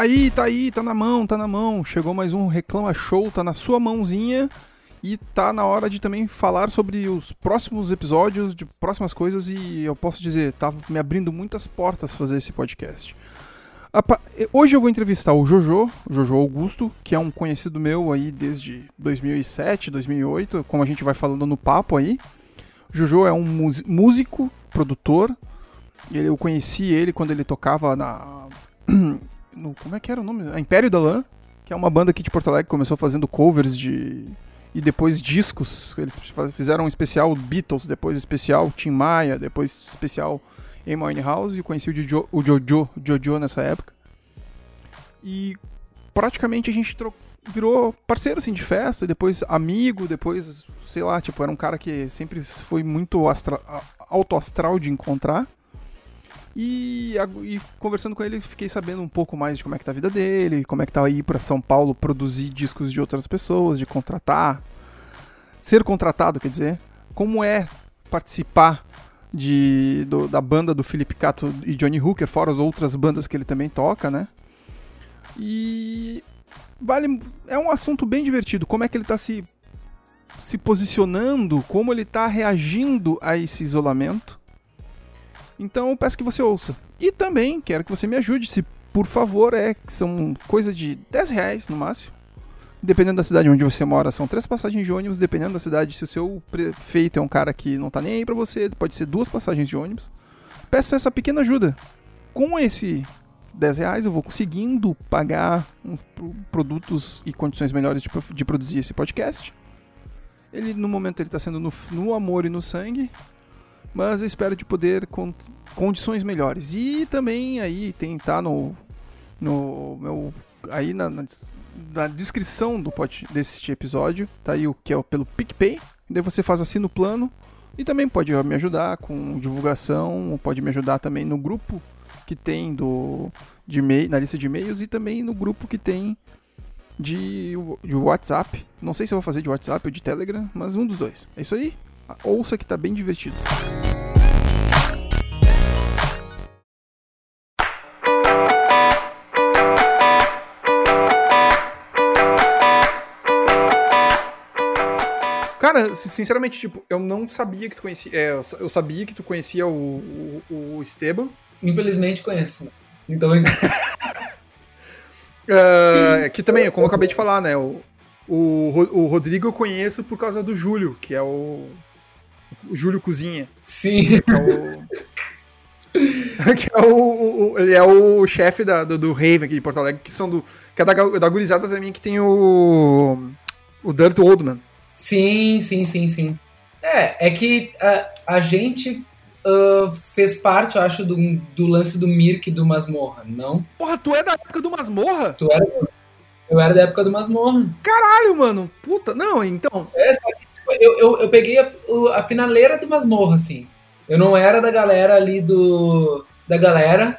Tá aí, tá aí, tá na mão, tá na mão. Chegou mais um Reclama Show, tá na sua mãozinha. E tá na hora de também falar sobre os próximos episódios, de próximas coisas, e eu posso dizer, tá me abrindo muitas portas fazer esse podcast. Hoje eu vou entrevistar o Jojo, Jojo Augusto, que é um conhecido meu aí desde 2007, 2008, como a gente vai falando no papo aí. Jojo é um músico, produtor. Eu conheci ele quando ele tocava na. No, como é que era o nome? A Império da Lã, que é uma banda aqui de Porto Alegre que começou fazendo covers de. E depois discos. Eles fizeram um especial Beatles, depois especial Tim Maia, depois especial Amy House. E conheci o, Jojo, o Jojo, Jojo nessa época. E praticamente a gente virou parceiro assim de festa, depois amigo, depois, sei lá, tipo, era um cara que sempre foi muito astra, alto astral de encontrar. E, e, conversando com ele, fiquei sabendo um pouco mais de como é que tá a vida dele, como é que tá aí para São Paulo produzir discos de outras pessoas, de contratar, ser contratado, quer dizer, como é participar de, do, da banda do Felipe Cato e Johnny Hooker, fora as outras bandas que ele também toca, né? E vale é um assunto bem divertido, como é que ele tá se se posicionando, como ele tá reagindo a esse isolamento então peço que você ouça. E também quero que você me ajude, se por favor, é são coisa de 10 reais no máximo. Dependendo da cidade onde você mora, são três passagens de ônibus. Dependendo da cidade, se o seu prefeito é um cara que não tá nem aí pra você, pode ser duas passagens de ônibus. Peço essa pequena ajuda. Com esse 10 reais eu vou conseguindo pagar produtos e condições melhores de, de produzir esse podcast. Ele, no momento, ele está sendo no, no amor e no sangue mas espero de poder com condições melhores. E também aí tem tá no no meu aí na, na, na descrição do pod, deste episódio, tá aí o que é pelo PicPay. Daí você faz assim no plano e também pode me ajudar com divulgação, pode me ajudar também no grupo que tem do de e na lista de e-mails e também no grupo que tem de, de WhatsApp. Não sei se eu vou fazer de WhatsApp ou de Telegram, mas um dos dois. É isso aí. Ouça que tá bem divertido. Cara, sinceramente, tipo, eu não sabia que tu conhecia. É, eu sabia que tu conhecia o, o, o Esteban. Infelizmente conheço. Então. uh, que também, como eu acabei de falar, né? O, o, o Rodrigo eu conheço por causa do Júlio, que é o o Júlio Cozinha. Sim. Que é o, que é o, o, ele é o chefe da, do, do Raven aqui de Porto Alegre, que são do. Que é da, da gurizada também que tem o. O Dirt Oldman. Sim, sim, sim, sim. É, é que a, a gente uh, fez parte, eu acho, do, do lance do Mirk do Masmorra, não? Porra, tu é da época do Masmorra? Tu era. Eu era da época do Masmorra. Caralho, mano. Puta, não, então. É, só que eu, eu, eu peguei a, a, finaleira do masmorra, assim. Eu não era da galera ali do. da galera.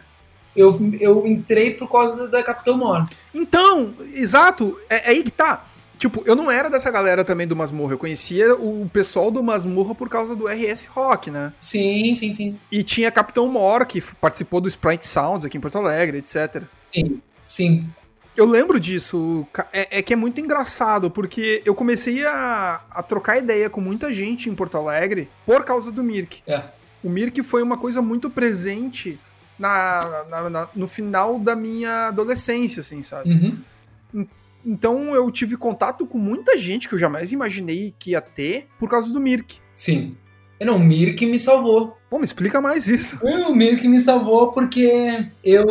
Eu, eu entrei por causa da, da Capitão Mor. Então, exato, é, é, aí que tá. Tipo, eu não era dessa galera também do Masmorra. Eu conhecia o pessoal do Masmorra por causa do RS Rock, né? Sim, sim, sim. E tinha Capitão Mor, que participou do Sprite Sounds aqui em Porto Alegre, etc. Sim, sim. Eu lembro disso. É, é, que é muito engraçado, porque eu comecei a, a, trocar ideia com muita gente em Porto Alegre por causa do Mirk. É. O Mirk foi uma coisa muito presente na, na, na, no final da minha adolescência, assim, sabe? Uhum. Então eu tive contato com muita gente que eu jamais imaginei que ia ter por causa do Mirk. Sim. Não, o Mirk me salvou. Pô, me explica mais isso. O Mirk me salvou porque eu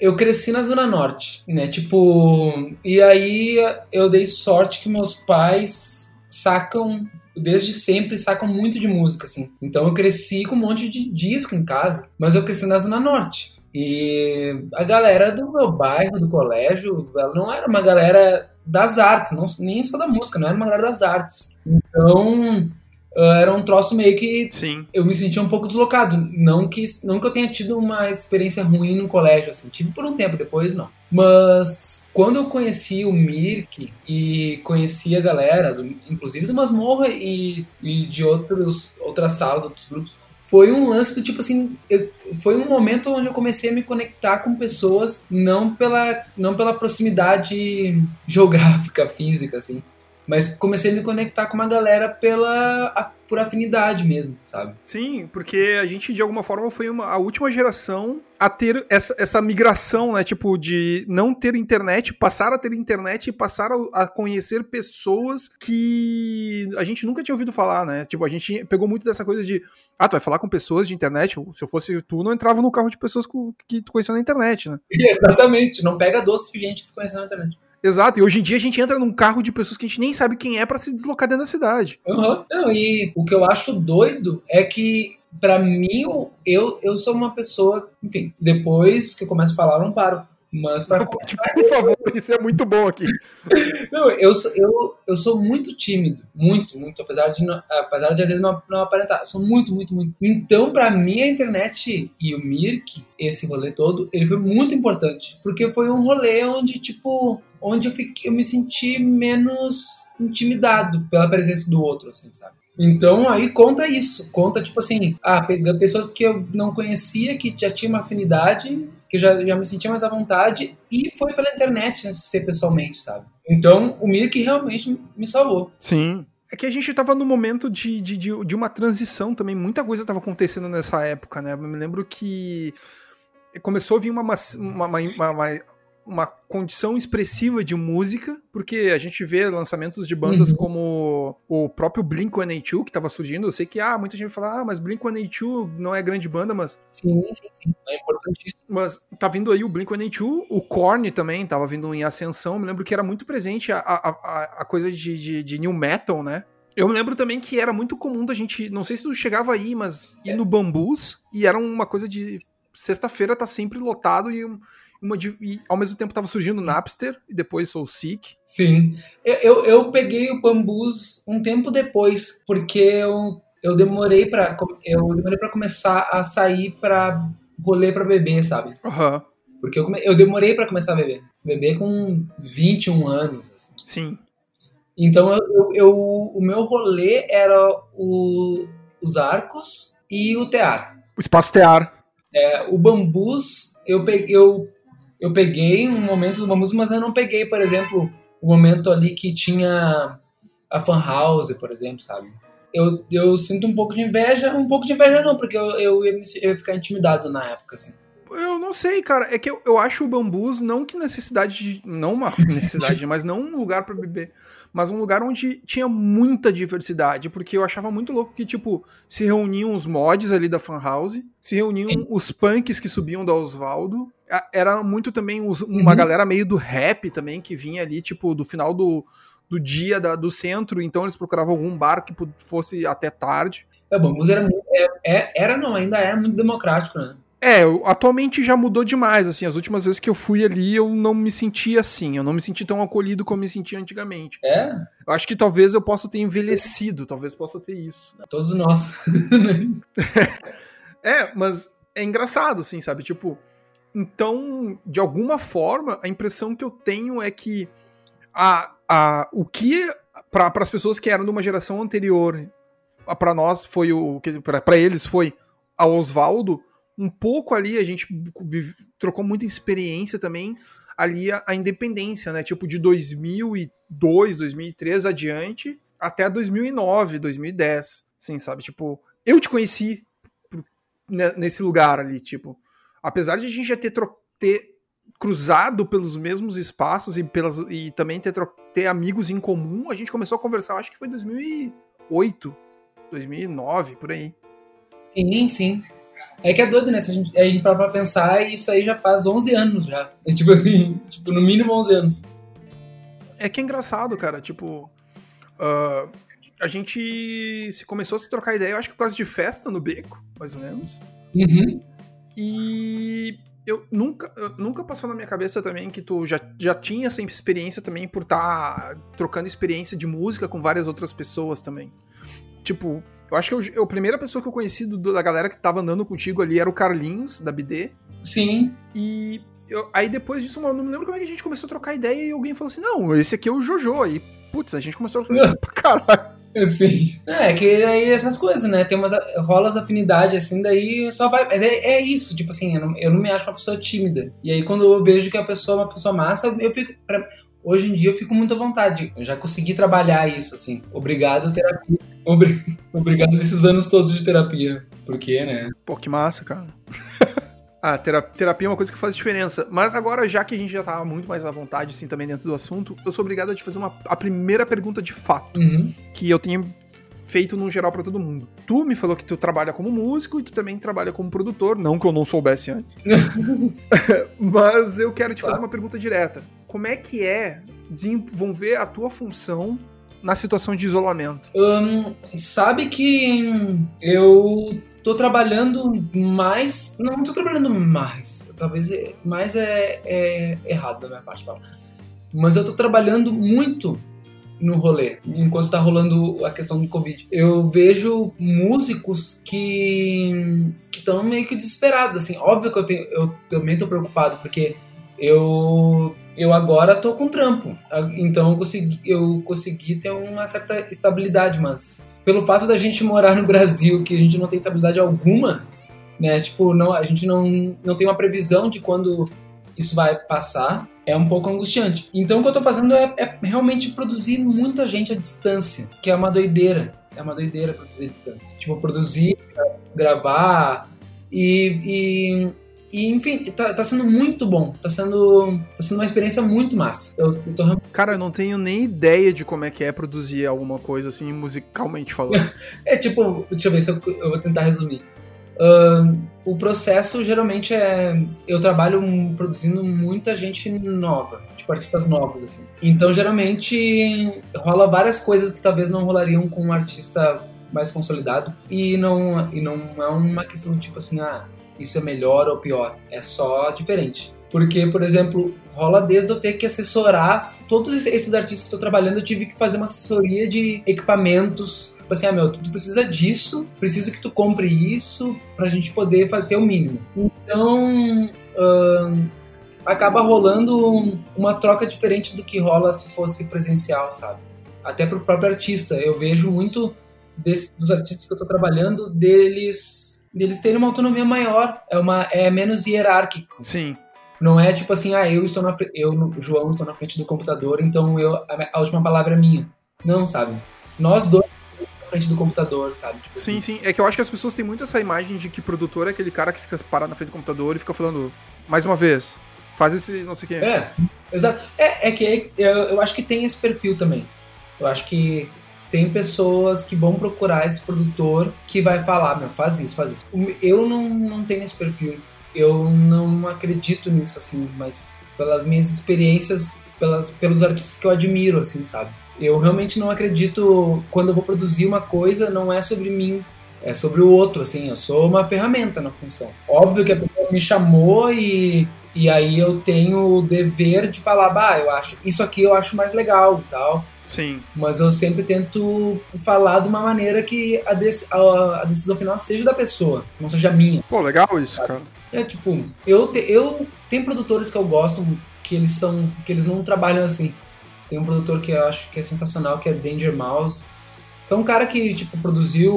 eu cresci na Zona Norte, né? Tipo, e aí eu dei sorte que meus pais sacam, desde sempre, sacam muito de música, assim. Então eu cresci com um monte de disco em casa, mas eu cresci na Zona Norte. E a galera do meu bairro, do colégio, ela não era uma galera das artes, não, nem só da música, não era uma galera das artes. Então, ah, era um troço meio que Sim. eu me sentia um pouco deslocado. Não que, não que eu tenha tido uma experiência ruim no colégio, assim. Tive por um tempo, depois não. Mas quando eu conheci o Mirk e conheci a galera, do, inclusive do Masmorra e, e de outros, outras salas, outros grupos, foi um lance do tipo assim, eu, foi um momento onde eu comecei a me conectar com pessoas não pela não pela proximidade geográfica, física assim, mas comecei a me conectar com uma galera pela a, por afinidade mesmo, sabe? Sim, porque a gente de alguma forma foi uma, a última geração a ter essa, essa migração, né? Tipo, de não ter internet, passar a ter internet e passar a, a, conhecer pessoas que a gente nunca tinha ouvido falar, né? Tipo, a gente pegou muito dessa coisa de, ah, tu vai falar com pessoas de internet? Se eu fosse tu, não entrava no carro de pessoas que tu conhecia na internet, né? Exatamente, não pega doce de gente que tu conheceu na internet. Exato, e hoje em dia a gente entra num carro de pessoas que a gente nem sabe quem é para se deslocar dentro da cidade. Uhum. Não, e o que eu acho doido é que, para mim, eu, eu sou uma pessoa. Enfim, depois que eu começo a falar, eu não paro. Mas pra... Por favor, isso é muito bom aqui. Não, eu, eu, eu sou muito tímido. Muito, muito. Apesar de, apesar de às vezes não, não aparentar. Sou muito, muito, muito. Então, para mim, a internet e o Mirk, esse rolê todo, ele foi muito importante. Porque foi um rolê onde, tipo, onde eu, fiquei, eu me senti menos intimidado pela presença do outro, assim, sabe? Então aí conta isso, conta tipo assim, ah, pessoas que eu não conhecia, que já tinha uma afinidade, que eu já, já me sentia mais à vontade, e foi pela internet, né, ser pessoalmente, sabe? Então o Mirk realmente me salvou. Sim. É que a gente tava no momento de, de, de, de uma transição também, muita coisa tava acontecendo nessa época, né? Eu me lembro que começou a vir uma, uma, uma, uma uma condição expressiva de música, porque a gente vê lançamentos de bandas uhum. como o próprio Blink-182 que estava surgindo. Eu sei que ah, muita gente fala, ah, mas Blink-182 não é grande banda, mas... Sim, sim, sim. É importantíssimo. Mas tá vindo aí o Blink-182, o Korn também tava vindo em ascensão. Me lembro que era muito presente a, a, a, coisa de, de, de new metal, né? Eu me lembro também que era muito comum da gente, não sei se tu chegava aí, mas ir no Bambus e era uma coisa de sexta-feira tá sempre lotado e uma e ao mesmo tempo estava surgindo o Napster e depois Soul Seek. Sim. Eu, eu, eu, peguei o Bambus um tempo depois, porque eu, eu demorei para eu demorei para começar a sair para rolê para beber, sabe? Uhum. Porque eu, come, eu demorei para começar a beber. Beber com 21 anos. Assim. Sim. Então eu, eu, eu, o meu rolê era o, os arcos e o tear. O espaço tear. É, o bambus, eu, peguei, eu eu peguei um momento uma música, mas eu não peguei, por exemplo, o momento ali que tinha a fan house, por exemplo, sabe? Eu, eu sinto um pouco de inveja, um pouco de inveja não, porque eu, eu, ia, eu ia ficar intimidado na época, assim. Eu não sei, cara. É que eu, eu acho o bambus não que necessidade de. Não uma necessidade, mas não um lugar para beber. Mas um lugar onde tinha muita diversidade. Porque eu achava muito louco que, tipo, se reuniam os mods ali da Fan House, se reuniam Sim. os punks que subiam da Osvaldo. Era muito também uma uhum. galera meio do rap também, que vinha ali, tipo, do final do, do dia da, do centro. Então eles procuravam algum bar que fosse até tarde. É, o bambus era, é, é, era não, ainda é muito democrático, né? É, atualmente já mudou demais, assim, as últimas vezes que eu fui ali eu não me senti assim, eu não me senti tão acolhido como me sentia antigamente. É? Eu acho que talvez eu possa ter envelhecido, talvez possa ter isso. Todos nós. é, mas é engraçado, assim, sabe? Tipo, então, de alguma forma, a impressão que eu tenho é que a, a, o que, para as pessoas que eram de uma geração anterior, para nós foi o, para eles foi a Oswaldo, um pouco ali a gente trocou muita experiência também ali a, a, independência, né? Tipo de 2002, 2003 adiante até 2009, 2010, assim, sabe? Tipo, eu te conheci nesse lugar ali, tipo, apesar de a gente já ter, ter cruzado pelos mesmos espaços e, pelas, e também ter, ter amigos em comum, a gente começou a conversar, acho que foi 2008, 2009, por aí. Sim, sim. É que é doido, né? Se a gente, a gente para pra pensar, isso aí já faz 11 anos já. É tipo assim, tipo, no mínimo 11 anos. É que é engraçado, cara. Tipo, uh, a gente se começou a se trocar ideia, eu acho que por causa de festa no beco, mais ou menos. Uhum. E eu nunca, eu nunca passou na minha cabeça também que tu já, já tinha essa experiência também por estar tá trocando experiência de música com várias outras pessoas também. Tipo, eu acho que eu, eu, a primeira pessoa que eu conheci do, da galera que tava andando contigo ali era o Carlinhos, da BD. Sim. E eu, aí depois disso, eu não me lembro como é que a gente começou a trocar ideia e alguém falou assim: não, esse aqui é o Jojo. Aí, putz, a gente começou a trocar pra caralho. Sim. É, que aí essas coisas, né? Tem umas. rola as afinidades assim, daí só vai. Mas é, é isso, tipo assim, eu não, eu não me acho uma pessoa tímida. E aí quando eu vejo que a pessoa é uma pessoa massa, eu fico. Pra, hoje em dia eu fico muito à vontade. Eu já consegui trabalhar isso, assim. Obrigado, terapia. Obrigado esses anos todos de terapia. Porque, né? Pô, que massa, cara. Ah, terapia é uma coisa que faz diferença. Mas agora, já que a gente já tá muito mais à vontade, assim, também dentro do assunto, eu sou obrigado a te fazer uma, a primeira pergunta de fato. Uhum. Que eu tenho feito no geral para todo mundo. Tu me falou que tu trabalha como músico e tu também trabalha como produtor, não que eu não soubesse antes. Mas eu quero te tá. fazer uma pergunta direta. Como é que é desenvolver a tua função na situação de isolamento? Um, sabe que eu tô trabalhando mais. Não, tô trabalhando mais. Talvez é, mais é, é errado da minha parte falar. Mas eu tô trabalhando muito no rolê, enquanto está rolando a questão do Covid. Eu vejo músicos que estão meio que desesperados, assim. Óbvio que eu, tenho, eu também tô preocupado, porque eu eu agora tô com trampo. Então eu consegui, eu consegui ter uma certa estabilidade, mas pelo fato da gente morar no Brasil, que a gente não tem estabilidade alguma, né? Tipo, não, a gente não, não tem uma previsão de quando isso vai passar, é um pouco angustiante. Então o que eu tô fazendo é, é realmente produzir muita gente à distância, que é uma doideira. É uma doideira produzir à distância. Tipo, produzir, gravar e, e e, enfim, tá, tá sendo muito bom. Tá sendo, tá sendo uma experiência muito massa. Eu, eu tô... Cara, eu não tenho nem ideia de como é que é produzir alguma coisa assim, musicalmente falando. é tipo, deixa eu ver se eu, eu vou tentar resumir. Uh, o processo geralmente é. Eu trabalho produzindo muita gente nova, tipo artistas novos, assim. Então geralmente rola várias coisas que talvez não rolariam com um artista mais consolidado. E não, e não é uma questão tipo assim, ah, isso é melhor ou pior. É só diferente. Porque, por exemplo, rola desde eu ter que assessorar todos esses artistas que estou trabalhando, eu tive que fazer uma assessoria de equipamentos. Tipo assim, ah, meu, tu, precisa disso, preciso que tu compre isso pra gente poder fazer o mínimo. Então, hum, acaba rolando uma troca diferente do que rola se fosse presencial, sabe? Até pro próprio artista. Eu vejo muito desse, dos artistas que eu tô trabalhando, deles deles terem uma autonomia maior, é, uma, é menos hierárquico. Sim. Não é tipo assim, ah, eu estou na eu, João, estou na frente do computador, então eu a, última palavra é minha. Não, sabe? Nós dois na frente do computador, sabe? Tipo, sim, sim. É que eu acho que as pessoas têm muito essa imagem de que produtor é aquele cara que fica parado na frente do computador e fica falando, mais uma vez, faz esse não sei o quê. É, exato. É, é que eu, eu acho que tem esse perfil também. Eu acho que tem pessoas que vão procurar esse produtor que vai falar, meu, faz isso, faz isso. Eu não, não tenho esse perfil. Eu não acredito nisso, assim, mas pelas minhas experiências, pelas, pelos artistas que eu admiro, assim, sabe? Eu realmente não acredito, quando eu vou produzir uma coisa, não é sobre mim, é sobre o outro, assim, eu sou uma ferramenta na função. Óbvio que a pessoa me chamou e, e aí eu tenho o dever de falar, bah, eu acho, isso aqui eu acho mais legal e tal. Sim. Mas eu sempre tento falar de uma maneira que a, a, a decisão final seja da pessoa, não seja minha. Pô, legal isso, sabe? cara. É tipo, eu, te, eu tem produtores que eu gosto que eles são que eles não trabalham assim. Tem um produtor que eu acho que é sensacional, que é Danger Mouse. Que é um cara que, tipo, produziu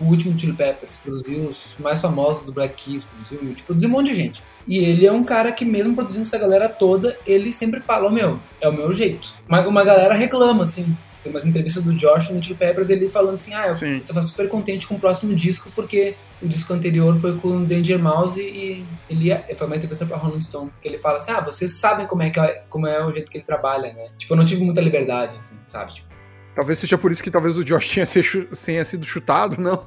o último Chili Peppers, produziu os mais famosos do Black Keys, produziu, tipo, produziu um monte de gente. E ele é um cara que, mesmo produzindo essa galera toda, ele sempre fala: oh, meu, é o meu jeito. Uma, uma galera reclama, assim. Tem umas entrevistas do Josh no Chili Peppers, ele falando assim: ah, eu Sim. tava super contente com o próximo disco, porque o disco anterior foi com Danger Mouse e ele ia, foi uma entrevista pra Rolling Stone, que ele fala assim: ah, vocês sabem como é, que é, como é o jeito que ele trabalha, né? Tipo, eu não tive muita liberdade, assim, sabe? Tipo, talvez seja por isso que talvez o Josh tenha sido chutado, não?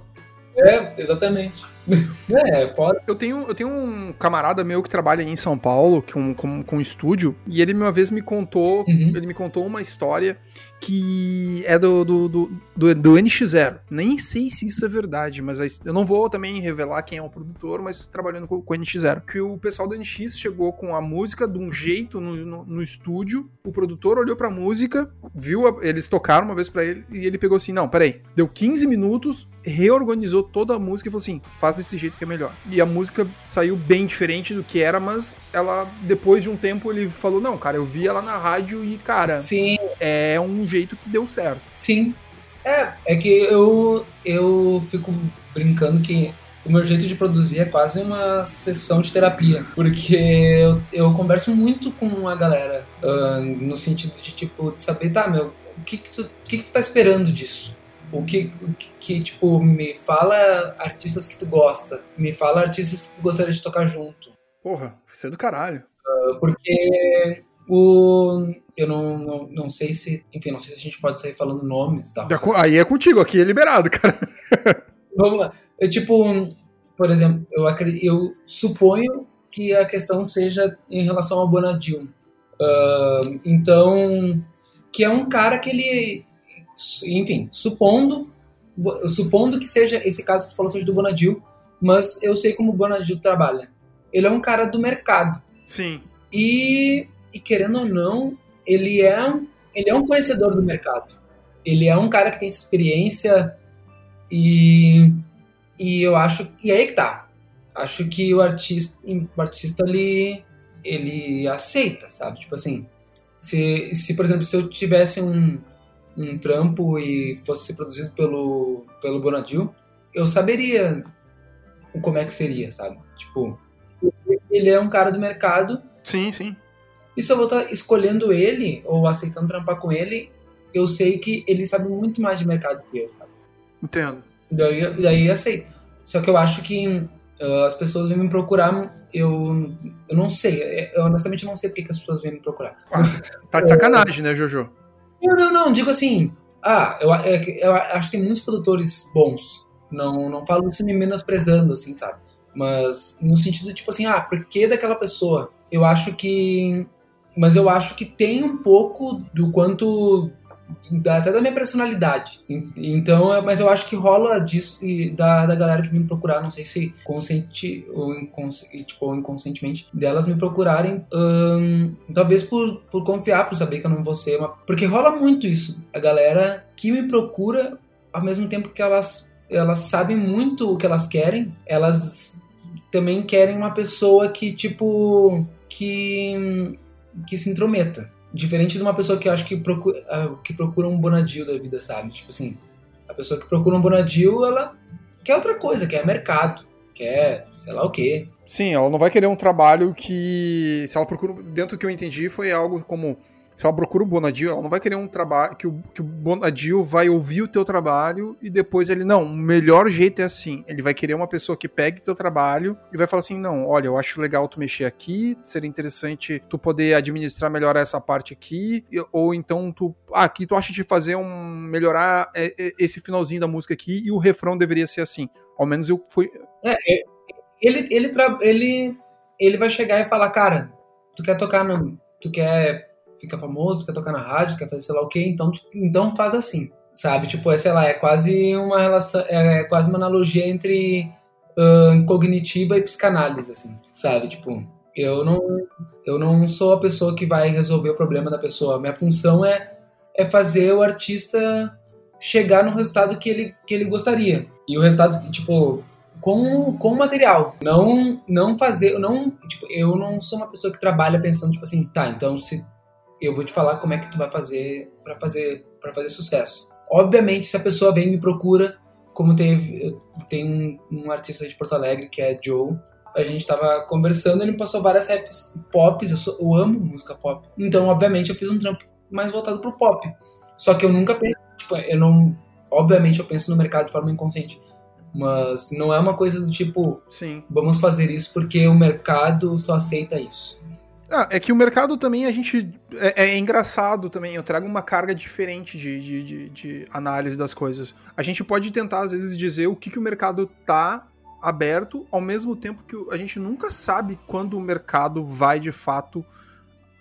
É, exatamente. É, é foda. Eu tenho, eu tenho um camarada meu que trabalha em São Paulo, com, com, com um estúdio, e ele uma vez me contou, uhum. ele me contou uma história que é do, do, do, do, do NX0. Nem sei se isso é verdade, mas eu não vou também revelar quem é o produtor, mas trabalhando com, com o NX0. Que o pessoal do NX chegou com a música de um jeito no, no, no estúdio, o produtor olhou pra música, viu, a, eles tocaram uma vez para ele, e ele pegou assim: não, peraí, deu 15 minutos, reorganizou toda a música e falou assim: faz desse jeito que é melhor. E a música saiu bem diferente do que era, mas ela, depois de um tempo, ele falou: não, cara, eu vi ela na rádio e, cara, Sim. é um jeito que deu certo. Sim. É, é que eu, eu fico brincando que o meu jeito de produzir é quase uma sessão de terapia, porque eu, eu converso muito com a galera, uh, no sentido de, tipo, de saber, tá, meu, o que que tu, o que que tu tá esperando disso? O que, o que, tipo, me fala artistas que tu gosta, me fala artistas que tu gostaria de tocar junto. Porra, você é do caralho. Uh, porque o... Eu não, não, não sei se... Enfim, não sei se a gente pode sair falando nomes e tal. Aí é contigo, aqui é liberado, cara. Vamos lá. Eu, tipo, por exemplo, eu, eu suponho que a questão seja em relação ao Bonadil. Uh, então, que é um cara que ele, enfim, supondo, supondo que seja esse caso que tu falou seja do Bonadil, mas eu sei como o Bonadil trabalha. Ele é um cara do mercado. Sim. E, e querendo ou não, ele é, ele é um conhecedor do mercado. Ele é um cara que tem experiência e, e eu acho. E aí que tá. Acho que o artista, o artista ele, ele aceita, sabe? Tipo assim, se, se por exemplo, se eu tivesse um, um trampo e fosse produzido pelo, pelo Bonadil, eu saberia como é que seria, sabe? Tipo, ele é um cara do mercado. Sim, sim. E se eu vou estar escolhendo ele ou aceitando trampar com ele, eu sei que ele sabe muito mais de mercado que eu, sabe? Entendo. Daí, daí aceito. Só que eu acho que uh, as pessoas vêm me procurar, eu, eu não sei. Eu honestamente não sei porque que as pessoas vêm me procurar. Ah, tá de sacanagem, né, Jojo? Não, não, não. Digo assim. Ah, eu, eu, eu acho que tem muitos produtores bons. Não, não falo isso me menosprezando, assim, sabe? Mas no sentido, tipo assim, ah, por que daquela pessoa? Eu acho que. Mas eu acho que tem um pouco do quanto até da minha personalidade. Então, mas eu acho que rola disso e da, da galera que me procurar, não sei se consciente ou, tipo, ou inconscientemente, delas me procurarem, hum, talvez por, por confiar, por saber que eu não vou ser uma. Porque rola muito isso. A galera que me procura, ao mesmo tempo que elas, elas sabem muito o que elas querem, elas também querem uma pessoa que, tipo, que, que se intrometa. Diferente de uma pessoa que eu acho que procura, ah, que procura um Bonadil da vida, sabe? Tipo assim, a pessoa que procura um Bonadil, ela quer outra coisa, quer mercado, quer sei lá o quê. Sim, ela não vai querer um trabalho que. Se ela procura. Dentro do que eu entendi, foi algo como se ela procura o Bonadil, ela não vai querer um trabalho que o, que o Bonadil vai ouvir o teu trabalho e depois ele, não, o melhor jeito é assim. Ele vai querer uma pessoa que pegue teu trabalho e vai falar assim, não, olha, eu acho legal tu mexer aqui, seria interessante tu poder administrar melhor essa parte aqui, ou então tu, ah, aqui tu acha de fazer um, melhorar é, é, esse finalzinho da música aqui e o refrão deveria ser assim. Ao menos eu fui... É, é ele, ele, ele, ele vai chegar e falar, cara, tu quer tocar no... Tu quer fica famoso, quer tocar na rádio, quer fazer sei lá o quê, então, então faz assim, sabe? Tipo, é, sei lá, é quase uma relação, é quase uma analogia entre uh, cognitiva e psicanálise, assim, sabe? Tipo, eu não, eu não sou a pessoa que vai resolver o problema da pessoa. Minha função é, é fazer o artista chegar no resultado que ele, que ele gostaria. E o resultado, tipo, com, com material. Não, não fazer. Não, tipo, eu não sou uma pessoa que trabalha pensando, tipo assim, tá, então se eu vou te falar como é que tu vai fazer para fazer para fazer sucesso. Obviamente, se a pessoa vem e me procura, como teve tem um, um, artista de Porto Alegre que é Joe, a gente tava conversando, ele me passou várias raps pop, eu, sou, eu amo música pop. Então, obviamente, eu fiz um trampo mais voltado pro pop. Só que eu nunca penso, tipo, eu não, obviamente eu penso no mercado de forma inconsciente. Mas não é uma coisa do tipo, Sim. vamos fazer isso porque o mercado só aceita isso. Ah, é que o mercado também a gente. É, é, engraçado também, eu trago uma carga diferente de, de, de, de, análise das coisas. A gente pode tentar, às vezes, dizer o que, que o mercado tá aberto, ao mesmo tempo que a gente nunca sabe quando o mercado vai de fato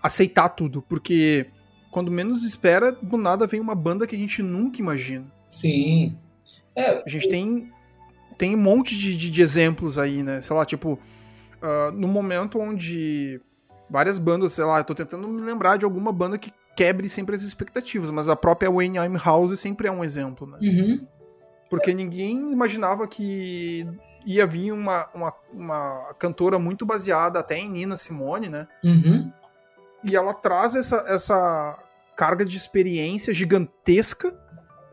aceitar tudo. Porque quando menos espera, do nada vem uma banda que a gente nunca imagina. Sim. É, a gente tem, tem um monte de, de, de exemplos aí, né? Sei lá, tipo, uh, no momento onde várias bandas, sei lá, eu tô tentando me lembrar de alguma banda que quebre sempre as expectativas, mas a própria Wayne I'm House sempre é um exemplo, né? Uhum. Porque ninguém imaginava que ia vir uma, uma, uma, cantora muito baseada até em Nina Simone, né? Uhum. E ela traz essa, essa carga de experiência gigantesca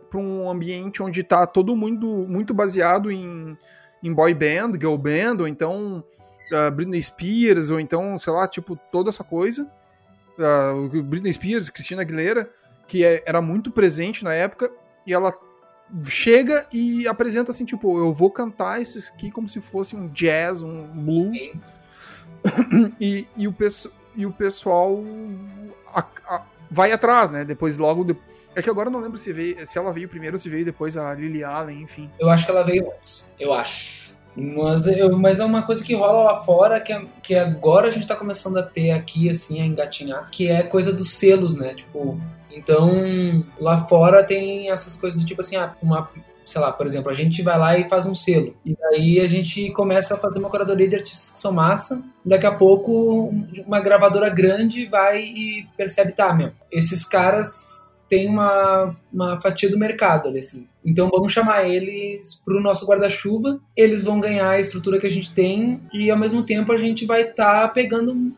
pra um ambiente onde tá todo mundo muito baseado em, em boy band, girl band, ou então Britney Spears, ou então, sei lá, tipo, toda essa coisa. Britney Spears, Cristina Aguilera, que é, era muito presente na época, e ela chega e apresenta assim, tipo, eu vou cantar isso aqui como se fosse um jazz, um blues. e, e, o, e o pessoal a, a, vai atrás, né? Depois, logo. De... É que agora eu não lembro se, veio, se ela veio primeiro ou se veio depois a Lily Allen, enfim. Eu acho que ela veio antes, eu acho. Mas, eu, mas é uma coisa que rola lá fora que, é, que agora a gente tá começando a ter aqui, assim, a engatinhar, que é coisa dos selos, né? Tipo, então lá fora tem essas coisas do tipo assim, ah, uma, sei lá, por exemplo, a gente vai lá e faz um selo. E aí a gente começa a fazer uma curadoria de artistas que são massa. Daqui a pouco uma gravadora grande vai e percebe, tá, meu, esses caras têm uma, uma fatia do mercado ali, assim. Então vamos chamar eles para o nosso guarda-chuva, eles vão ganhar a estrutura que a gente tem e ao mesmo tempo a gente vai estar tá pegando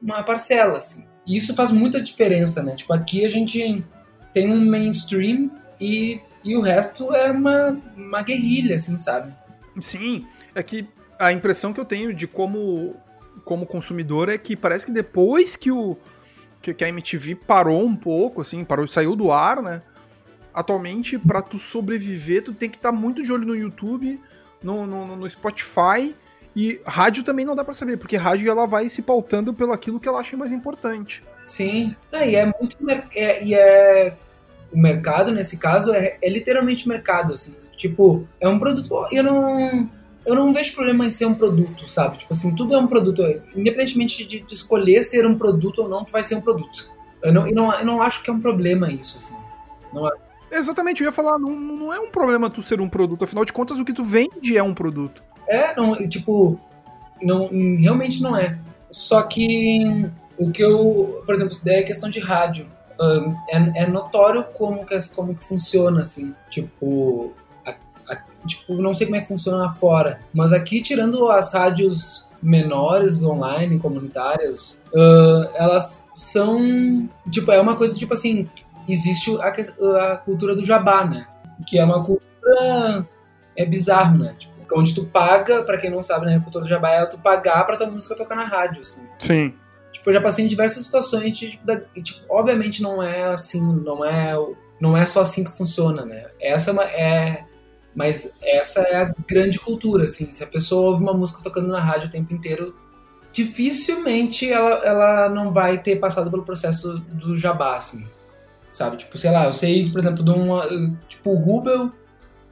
uma parcela, assim. E isso faz muita diferença, né? Tipo, aqui a gente tem um mainstream e, e o resto é uma, uma guerrilha, assim, sabe? Sim, é que a impressão que eu tenho de como, como consumidor é que parece que depois que o que a MTV parou um pouco, assim, parou, saiu do ar, né? atualmente, para tu sobreviver, tu tem que estar tá muito de olho no YouTube, no, no, no, Spotify. E rádio também não dá para saber, porque rádio ela vai se pautando pelo aquilo que ela acha mais importante. Sim, e é muito. É, e é. O mercado, nesse caso, é, é literalmente mercado, assim. Tipo, é um produto. Eu não eu não vejo problema em ser um produto, sabe? Tipo assim, tudo é um produto. Independentemente de, de escolher ser um produto ou não, tu vai ser um produto. Eu não, eu não, eu não acho que é um problema isso, assim. Não é. Exatamente, eu ia falar, não, não é um problema tu ser um produto, afinal de contas o que tu vende é um produto. É, não, tipo, não, realmente não é. Só que o que eu, por exemplo, se der a questão de rádio, é, é, notório como que, como que funciona, assim, tipo, tipo, não sei como é que funciona lá fora, mas aqui, tirando as rádios menores online, comunitárias, uh, elas são, tipo, é uma coisa, tipo assim, existe a, a cultura do jabá, né? Que é uma cultura. É bizarro, né? Tipo, onde tu paga, para quem não sabe, né? A cultura do jabá é tu pagar pra tua música tocar na rádio, assim. Sim. Tipo, eu já passei em diversas situações, tipo, da, tipo, obviamente não é assim, não é, não é só assim que funciona, né? Essa é, é mas essa é a grande cultura, assim. Se a pessoa ouve uma música tocando na rádio o tempo inteiro, dificilmente ela, ela não vai ter passado pelo processo do jabá, assim sabe? Tipo, sei lá, eu sei, por exemplo, de um. Tipo, o Rubel,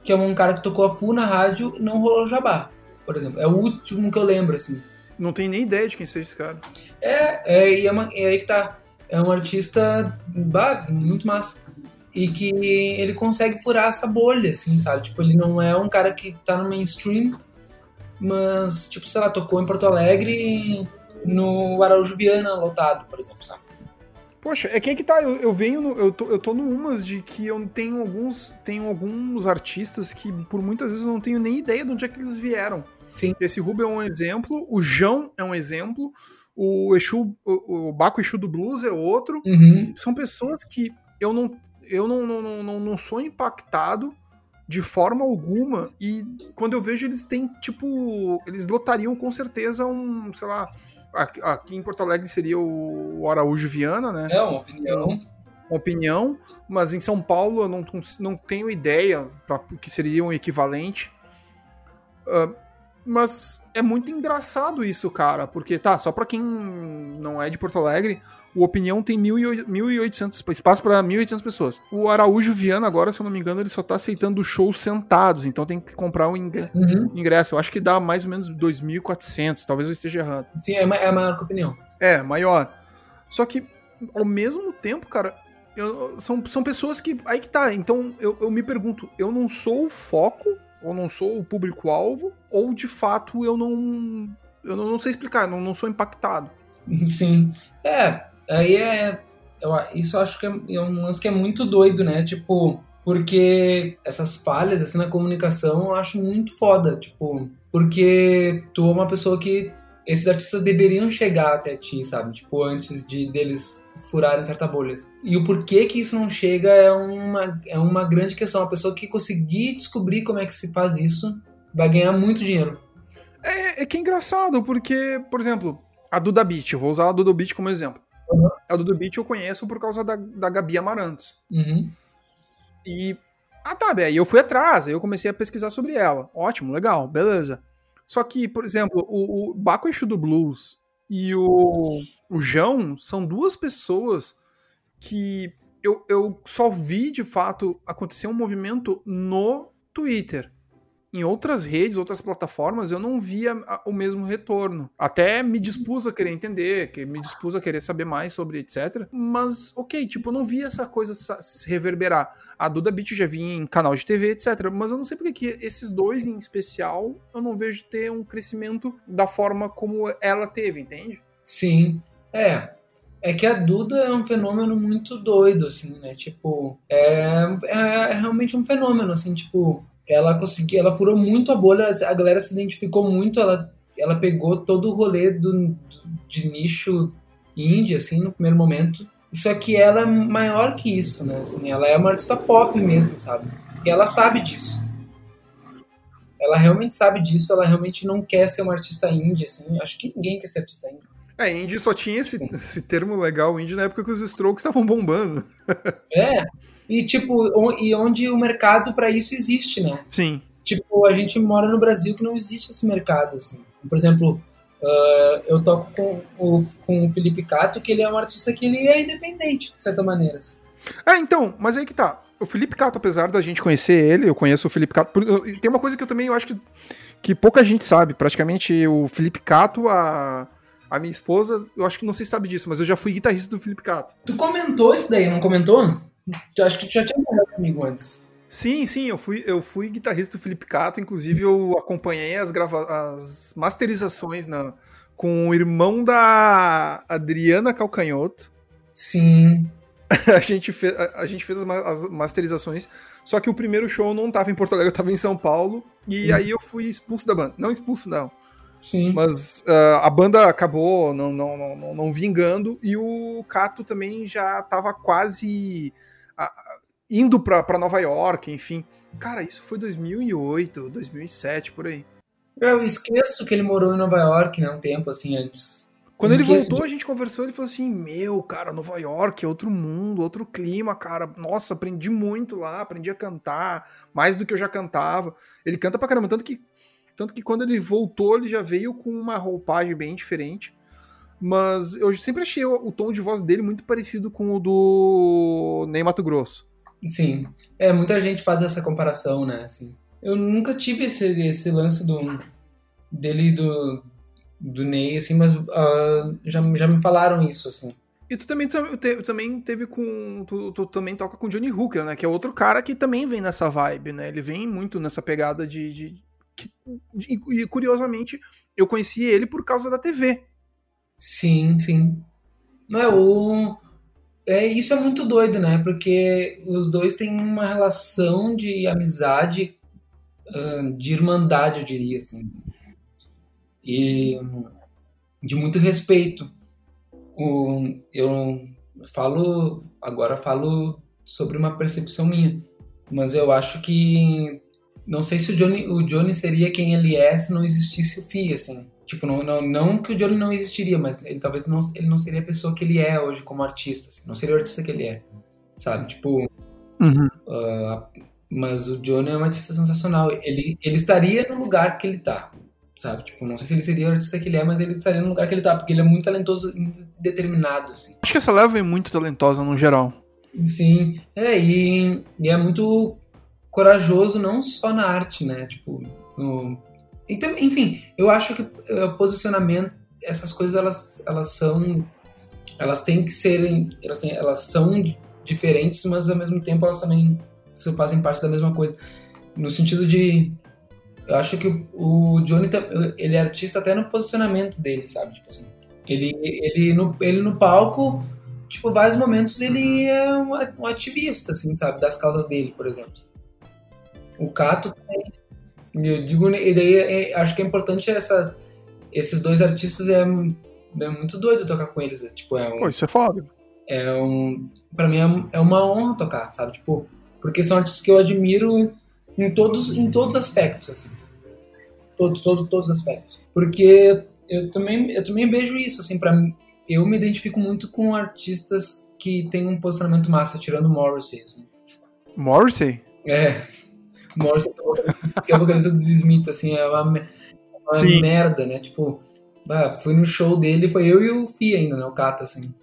que é um cara que tocou a full na rádio e não rolou jabá, por exemplo. É o último que eu lembro, assim. Não tem nem ideia de quem seja esse cara. É, é, e é, uma, é aí que tá. É um artista bah, muito massa. E que ele consegue furar essa bolha, assim, sabe? Tipo, ele não é um cara que tá no mainstream, mas, tipo, sei lá, tocou em Porto Alegre no Araújo Viana lotado, por exemplo, sabe? Poxa, é que é que tá, eu, eu venho, no, eu, tô, eu tô no umas de que eu tenho alguns, tenho alguns artistas que por muitas vezes eu não tenho nem ideia de onde é que eles vieram. Sim. Esse Ruben é um exemplo, o João é um exemplo, o Exu, o, o Baco Exu do Blues é outro. Uhum. São pessoas que eu não, eu não, não, não, não sou impactado de forma alguma e quando eu vejo eles têm, tipo, eles lotariam com certeza um, sei lá, aqui em Porto Alegre seria o Araújo Viana, né? É, uma opinião. Uma opinião, mas em São Paulo eu não, não tenho ideia para o que seria um equivalente. Uh, mas é muito engraçado isso, cara, porque tá, só para quem não é de Porto Alegre, o Opinião tem 1.800, espaço para 1.800 pessoas. O Araújo Viana, agora, se eu não me engano, ele só tá aceitando shows sentados, então tem que comprar o um uhum. ingresso. Eu acho que dá mais ou menos 2.400, talvez eu esteja errado. Sim, é, é maior que a Opinião. É, maior. Só que, ao mesmo tempo, cara, eu, são, são pessoas que. Aí que tá. Então, eu, eu me pergunto, eu não sou o foco, ou não sou o público-alvo, ou de fato eu não. Eu não, sei explicar, não, não sou impactado. Sim. É, aí é. Eu, isso eu acho que é, é um lance que é muito doido, né? Tipo, porque essas falhas assim na comunicação eu acho muito foda, tipo, porque tu é uma pessoa que esses artistas deveriam chegar até ti, sabe? Tipo, antes de deles furarem certas bolhas. E o porquê que isso não chega é uma, é uma grande questão. A pessoa que conseguir descobrir como é que se faz isso vai ganhar muito dinheiro. É, é que é engraçado, porque, por exemplo, a Duda Beat, eu vou usar a Duda Beat como exemplo. Uhum. A Duda Beat eu conheço por causa da, da Gabi Amarantos. Uhum. E. Ah, tá, aí eu fui atrás, aí eu comecei a pesquisar sobre ela. Ótimo, legal, beleza. Só que, por exemplo, o, o Baco Exu do Blues e o, o João são duas pessoas que eu, eu só vi de fato acontecer um movimento no Twitter em outras redes, outras plataformas, eu não via o mesmo retorno. Até me dispus a querer entender, que me dispus a querer saber mais sobre etc. Mas, ok, tipo, eu não via essa coisa se reverberar. A Duda Beat já vinha em canal de TV, etc. Mas eu não sei porque que esses dois em especial eu não vejo ter um crescimento da forma como ela teve, entende? Sim. É, é que a Duda é um fenômeno muito doido, assim, né? Tipo, é, é, é realmente um fenômeno, assim, tipo, ela conseguiu, ela furou muito a bolha, a galera se identificou muito, ela, ela pegou todo o rolê do, de nicho indie, assim, no primeiro momento. Só que ela é maior que isso, né? Assim, ela é uma artista pop mesmo, sabe? E ela sabe disso. Ela realmente sabe disso, ela realmente não quer ser uma artista indie, assim. Acho que ninguém quer ser artista indie. É, indie só tinha esse, esse termo legal, indie, na época que os Strokes estavam bombando. É, e tipo, e onde o mercado para isso existe, né? Sim. Tipo, a gente mora no Brasil que não existe esse mercado, assim. Por exemplo, uh, eu toco com o, com o Felipe Cato, que ele é um artista que ele é independente, de certa maneira. Assim. É, então, mas aí que tá. O Felipe Cato, apesar da gente conhecer ele, eu conheço o Felipe Cato. Tem uma coisa que eu também eu acho que, que pouca gente sabe. Praticamente o Felipe Cato, a, a minha esposa, eu acho que não se sabe disso, mas eu já fui guitarrista do Felipe Cato. Tu comentou isso daí, não comentou? Eu acho que tu já tinha falado comigo antes. Sim, sim, eu fui, eu fui guitarrista do Felipe Cato, inclusive eu acompanhei as, grava as masterizações na, com o irmão da Adriana Calcanhoto. Sim. a, gente fez, a, a, gente fez as, as, masterizações, só que o primeiro show não estava em Porto Alegre, eu estava em São Paulo, e sim. aí eu fui expulso da banda. Não expulso, não. Sim. Mas uh, a banda acabou não, não, não, não, vingando, e o Cato também já estava quase indo para Nova York, enfim. Cara, isso foi 2008, 2007, por aí. Eu esqueço que ele morou em Nova York, né, um tempo assim antes. Quando ele voltou, de... a gente conversou, ele falou assim: Meu, cara, Nova York é outro mundo, outro clima, cara. Nossa, aprendi muito lá, aprendi a cantar, mais do que eu já cantava. Ele canta pra caramba, tanto que, tanto que quando ele voltou, ele já veio com uma roupagem bem diferente. Mas eu sempre achei o, o tom de voz dele muito parecido com o do Ney Mato Grosso. Sim. É, muita gente faz essa comparação, né? Assim, eu nunca tive esse, esse lance do, dele do, do Ney, assim, mas uh, já, já me falaram isso, assim. E tu também, tu, também teve com. Tu, tu, também toca com Johnny Hooker, né? Que é outro cara que também vem nessa vibe, né? Ele vem muito nessa pegada de. de, de e curiosamente, eu conheci ele por causa da TV. Sim, sim. Não é o é, isso é muito doido, né? Porque os dois têm uma relação de amizade, de irmandade, eu diria, assim. E de muito respeito. eu falo, agora falo sobre uma percepção minha, mas eu acho que não sei se o Johnny, o Johnny seria quem ele é se não existisse o Fih, assim. Tipo, não, não, não que o Johnny não existiria, mas ele talvez não, ele não seria a pessoa que ele é hoje como artista. Assim, não seria o artista que ele é. Sabe? Tipo. Uhum. Uh, mas o Johnny é um artista sensacional. Ele, ele estaria no lugar que ele tá. Sabe? Tipo, não sei se ele seria o artista que ele é, mas ele estaria no lugar que ele tá, porque ele é muito talentoso e determinado. Assim. Acho que essa leva é muito talentosa no geral. Sim, é, e, e é muito corajoso não só na arte, né? Tipo, no, então, enfim, eu acho que uh, posicionamento, essas coisas elas, elas são, elas têm que serem, elas, têm, elas são diferentes, mas ao mesmo tempo elas também fazem parte da mesma coisa. No sentido de, eu acho que o Johnny ele é artista até no posicionamento dele, sabe? Tipo assim, ele, ele no, ele no palco, tipo, vários momentos ele é um, um ativista, assim, sabe? Das causas dele, por exemplo. O Cato também eu digo, e daí é, acho que é importante essa, esses dois artistas é, é muito doido tocar com eles. É, tipo, é um, Pô, isso é foda. é um. Pra mim é, é uma honra tocar, sabe? Tipo, porque são artistas que eu admiro em todos, em todos os aspectos, assim. Todos, todos, todos os aspectos. Porque eu também, eu também vejo isso, assim, pra mim. Eu me identifico muito com artistas que têm um posicionamento massa, tirando Morrissey, assim. Morrissey? É. Morrissey, que é o vocalista dos Smiths, assim, é uma, uma merda, né? Tipo, bah, fui no show dele, foi eu e o Fih ainda, né? O Cato, assim.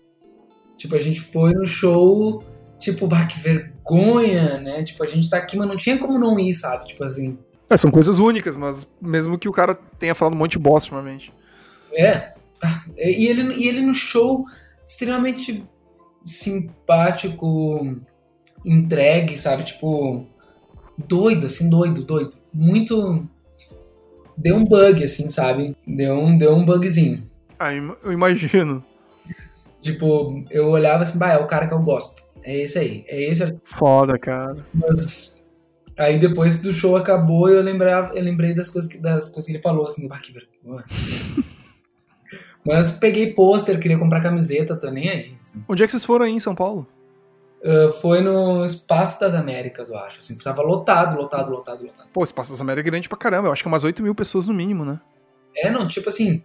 Tipo, a gente foi no show, tipo, bah, que vergonha, né? Tipo, a gente tá aqui, mas não tinha como não ir, sabe? Tipo assim, É, são coisas únicas, mas mesmo que o cara tenha falado um monte de bosta ultimamente. é. Ah, E ele, e ele no show, extremamente simpático, entregue, sabe? Tipo, doido, assim, doido, doido. Muito. Deu um bug, assim, sabe? Deu um, deu um bugzinho. Ah, eu imagino. Tipo, eu olhava assim, bah, é o cara que eu gosto. É esse aí. É esse. Foda, cara. Mas aí depois do show acabou, eu lembrava, eu lembrei das coisas que, das coisas que ele falou, assim, bah, que vergonha. Mas peguei pôster, queria comprar camiseta, tô nem aí. assim. Onde é que vocês foram aí em São Paulo? Ah, foi no Espaço das Américas, eu acho. Assim, tava lotado, lotado, lotado, lotado. Pô, o Espaço das Américas é grande pra caramba. Eu acho que é umas 8 mil pessoas no mínimo, né? É, não, tipo assim,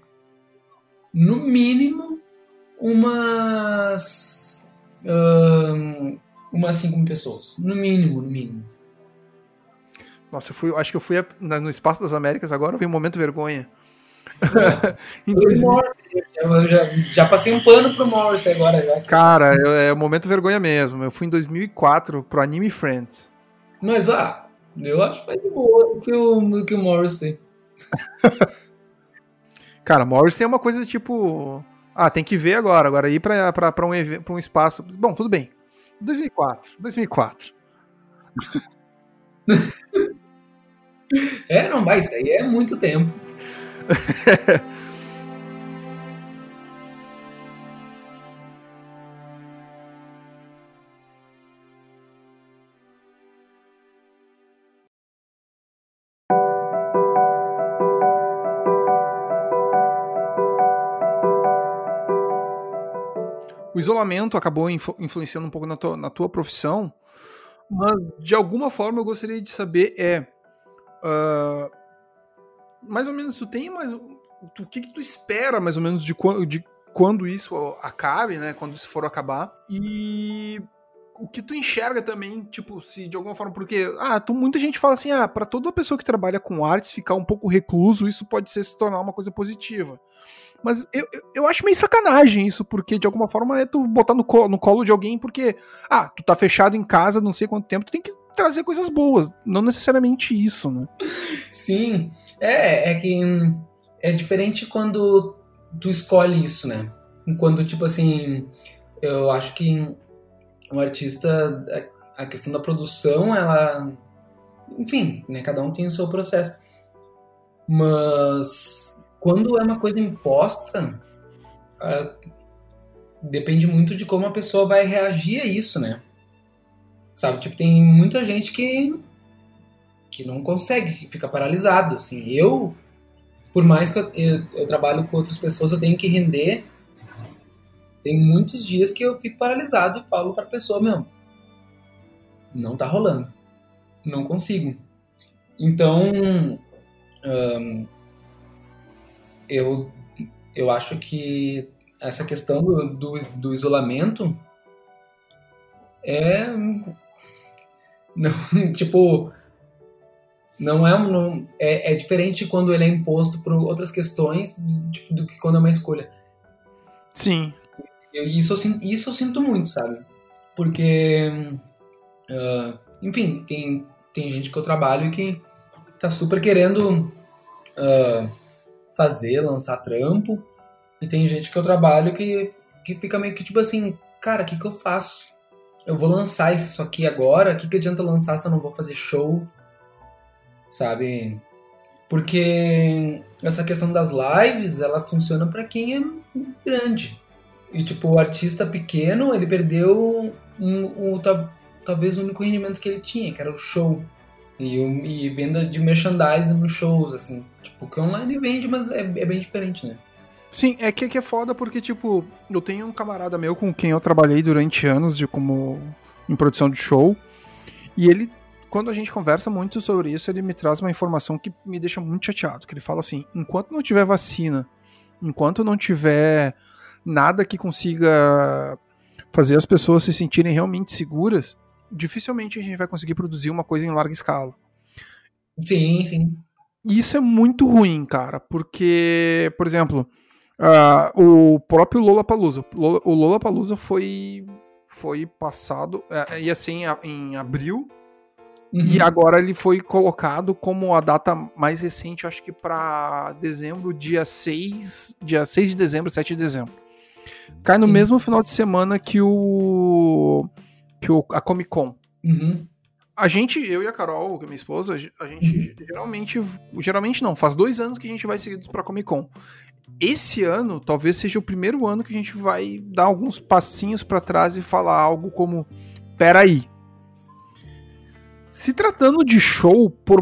no mínimo, umas. ahn, umas 5 mil pessoas. No mínimo, no mínimo. Nossa, eu fui, acho que eu fui no Espaço das Américas agora, eu vi um momento vergonha. Em Foi o 2000 Morrissey, Eu já, já passei um pano pro Morrissey agora, já. Cara, eu- é um momento vergonha mesmo. Eu fui em 2004 pro Anime Friends. Mas, ah, eu acho mais de boa do que o, que o Morrissey. Cara, Morrissey é uma coisa tipo. Ah, tem que ver agora. Agora ir pra, pra, pra, um, pra um espaço. Bom, tudo bem. 2004. 2004. É, não, vai, isso aí é muito tempo. O isolamento acabou influ- influenciando um pouco na tua, na tua profissão, mas de alguma forma eu gostaria de saber é. ah, mais ou menos, tu tem mais. O que, que tu espera, mais ou menos, de, de quando isso acabe, né? Quando isso for acabar. E o que tu enxerga também, tipo, se de alguma forma, porque, ah, tu, muita gente fala assim, ah, pra toda pessoa que trabalha com artes ficar um pouco recluso, isso pode ser se tornar uma coisa positiva. Mas eu, eu acho meio sacanagem isso, porque de alguma forma é tu botar no colo, no colo de alguém, porque, ah, tu tá fechado em casa não sei quanto tempo, tu tem que trazer coisas boas, não necessariamente isso, né? Sim, é, é que hum, é diferente quando tu escolhe isso, né? Quando, tipo assim, eu acho que o artista, a a questão da produção, ela. Enfim, né? Cada um tem o seu processo. Mas quando é uma coisa imposta, ah, depende muito de como a pessoa vai reagir a isso, né? Sabe, tipo, tem muita gente que que não consegue, que fica paralisado, assim. Eu, por mais que eu, eu, eu trabalho com outras pessoas, eu tenho que render. Tem muitos dias que eu fico paralisado e falo pra pessoa, meu, não tá rolando. Não consigo. Então, eu, eu acho que essa questão do, do, do isolamento é. Não, tipo, não é, um- não, é, é diferente quando ele é imposto por outras questões do, tipo, do que quando é uma escolha. Sim. Eu- isso, isso eu sinto muito, sabe? Porque, ah, enfim, tem, tem gente que eu trabalho que tá super querendo ah, fazer, lançar trampo, e tem gente que eu trabalho que, que fica meio que tipo assim, cara, o que, que eu faço? Eu vou lançar isso aqui agora, o que, que adianta lançar se eu não vou fazer show? Sabe? Porque essa questão das lives, ela funciona pra quem é grande. E tipo, o artista pequeno, ele perdeu um, um- tal- talvez o único rendimento que ele tinha, que era o show. E, e venda de merchandising nos shows, assim. Tipo, que online vende, mas é, é bem diferente, né? Sim, é que, que é foda porque, tipo, eu tenho um camarada meu com quem eu trabalhei durante anos de como em produção de show. E ele, quando a gente conversa muito sobre isso, ele me traz uma informação que me deixa muito chateado. Que ele fala assim: enquanto não tiver vacina, enquanto não tiver nada que consiga fazer as pessoas se sentirem realmente seguras, dificilmente a gente vai conseguir produzir uma coisa em larga escala. Sim, sim. E isso é muito ruim, cara, porque, por exemplo, uh, o próprio Lollapalooza, o Lollapalooza foi foi passado, uh, ia ser em, abril, uhum. e agora ele foi colocado como a data mais recente, acho que para dezembro, dia 6, dia 6 de dezembro, 7 de dezembro. Cai no Sim. mesmo final de semana que o que o, a Comic Con. Uhum. A gente, eu e a Carol, é minha esposa, a gente uhum. geralmente. Geralmente não, faz dois anos que a gente vai seguidos pra Comic Con. Esse ano talvez seja o primeiro ano que a gente vai dar alguns passinhos para trás e falar algo como: peraí. Se tratando de show, por,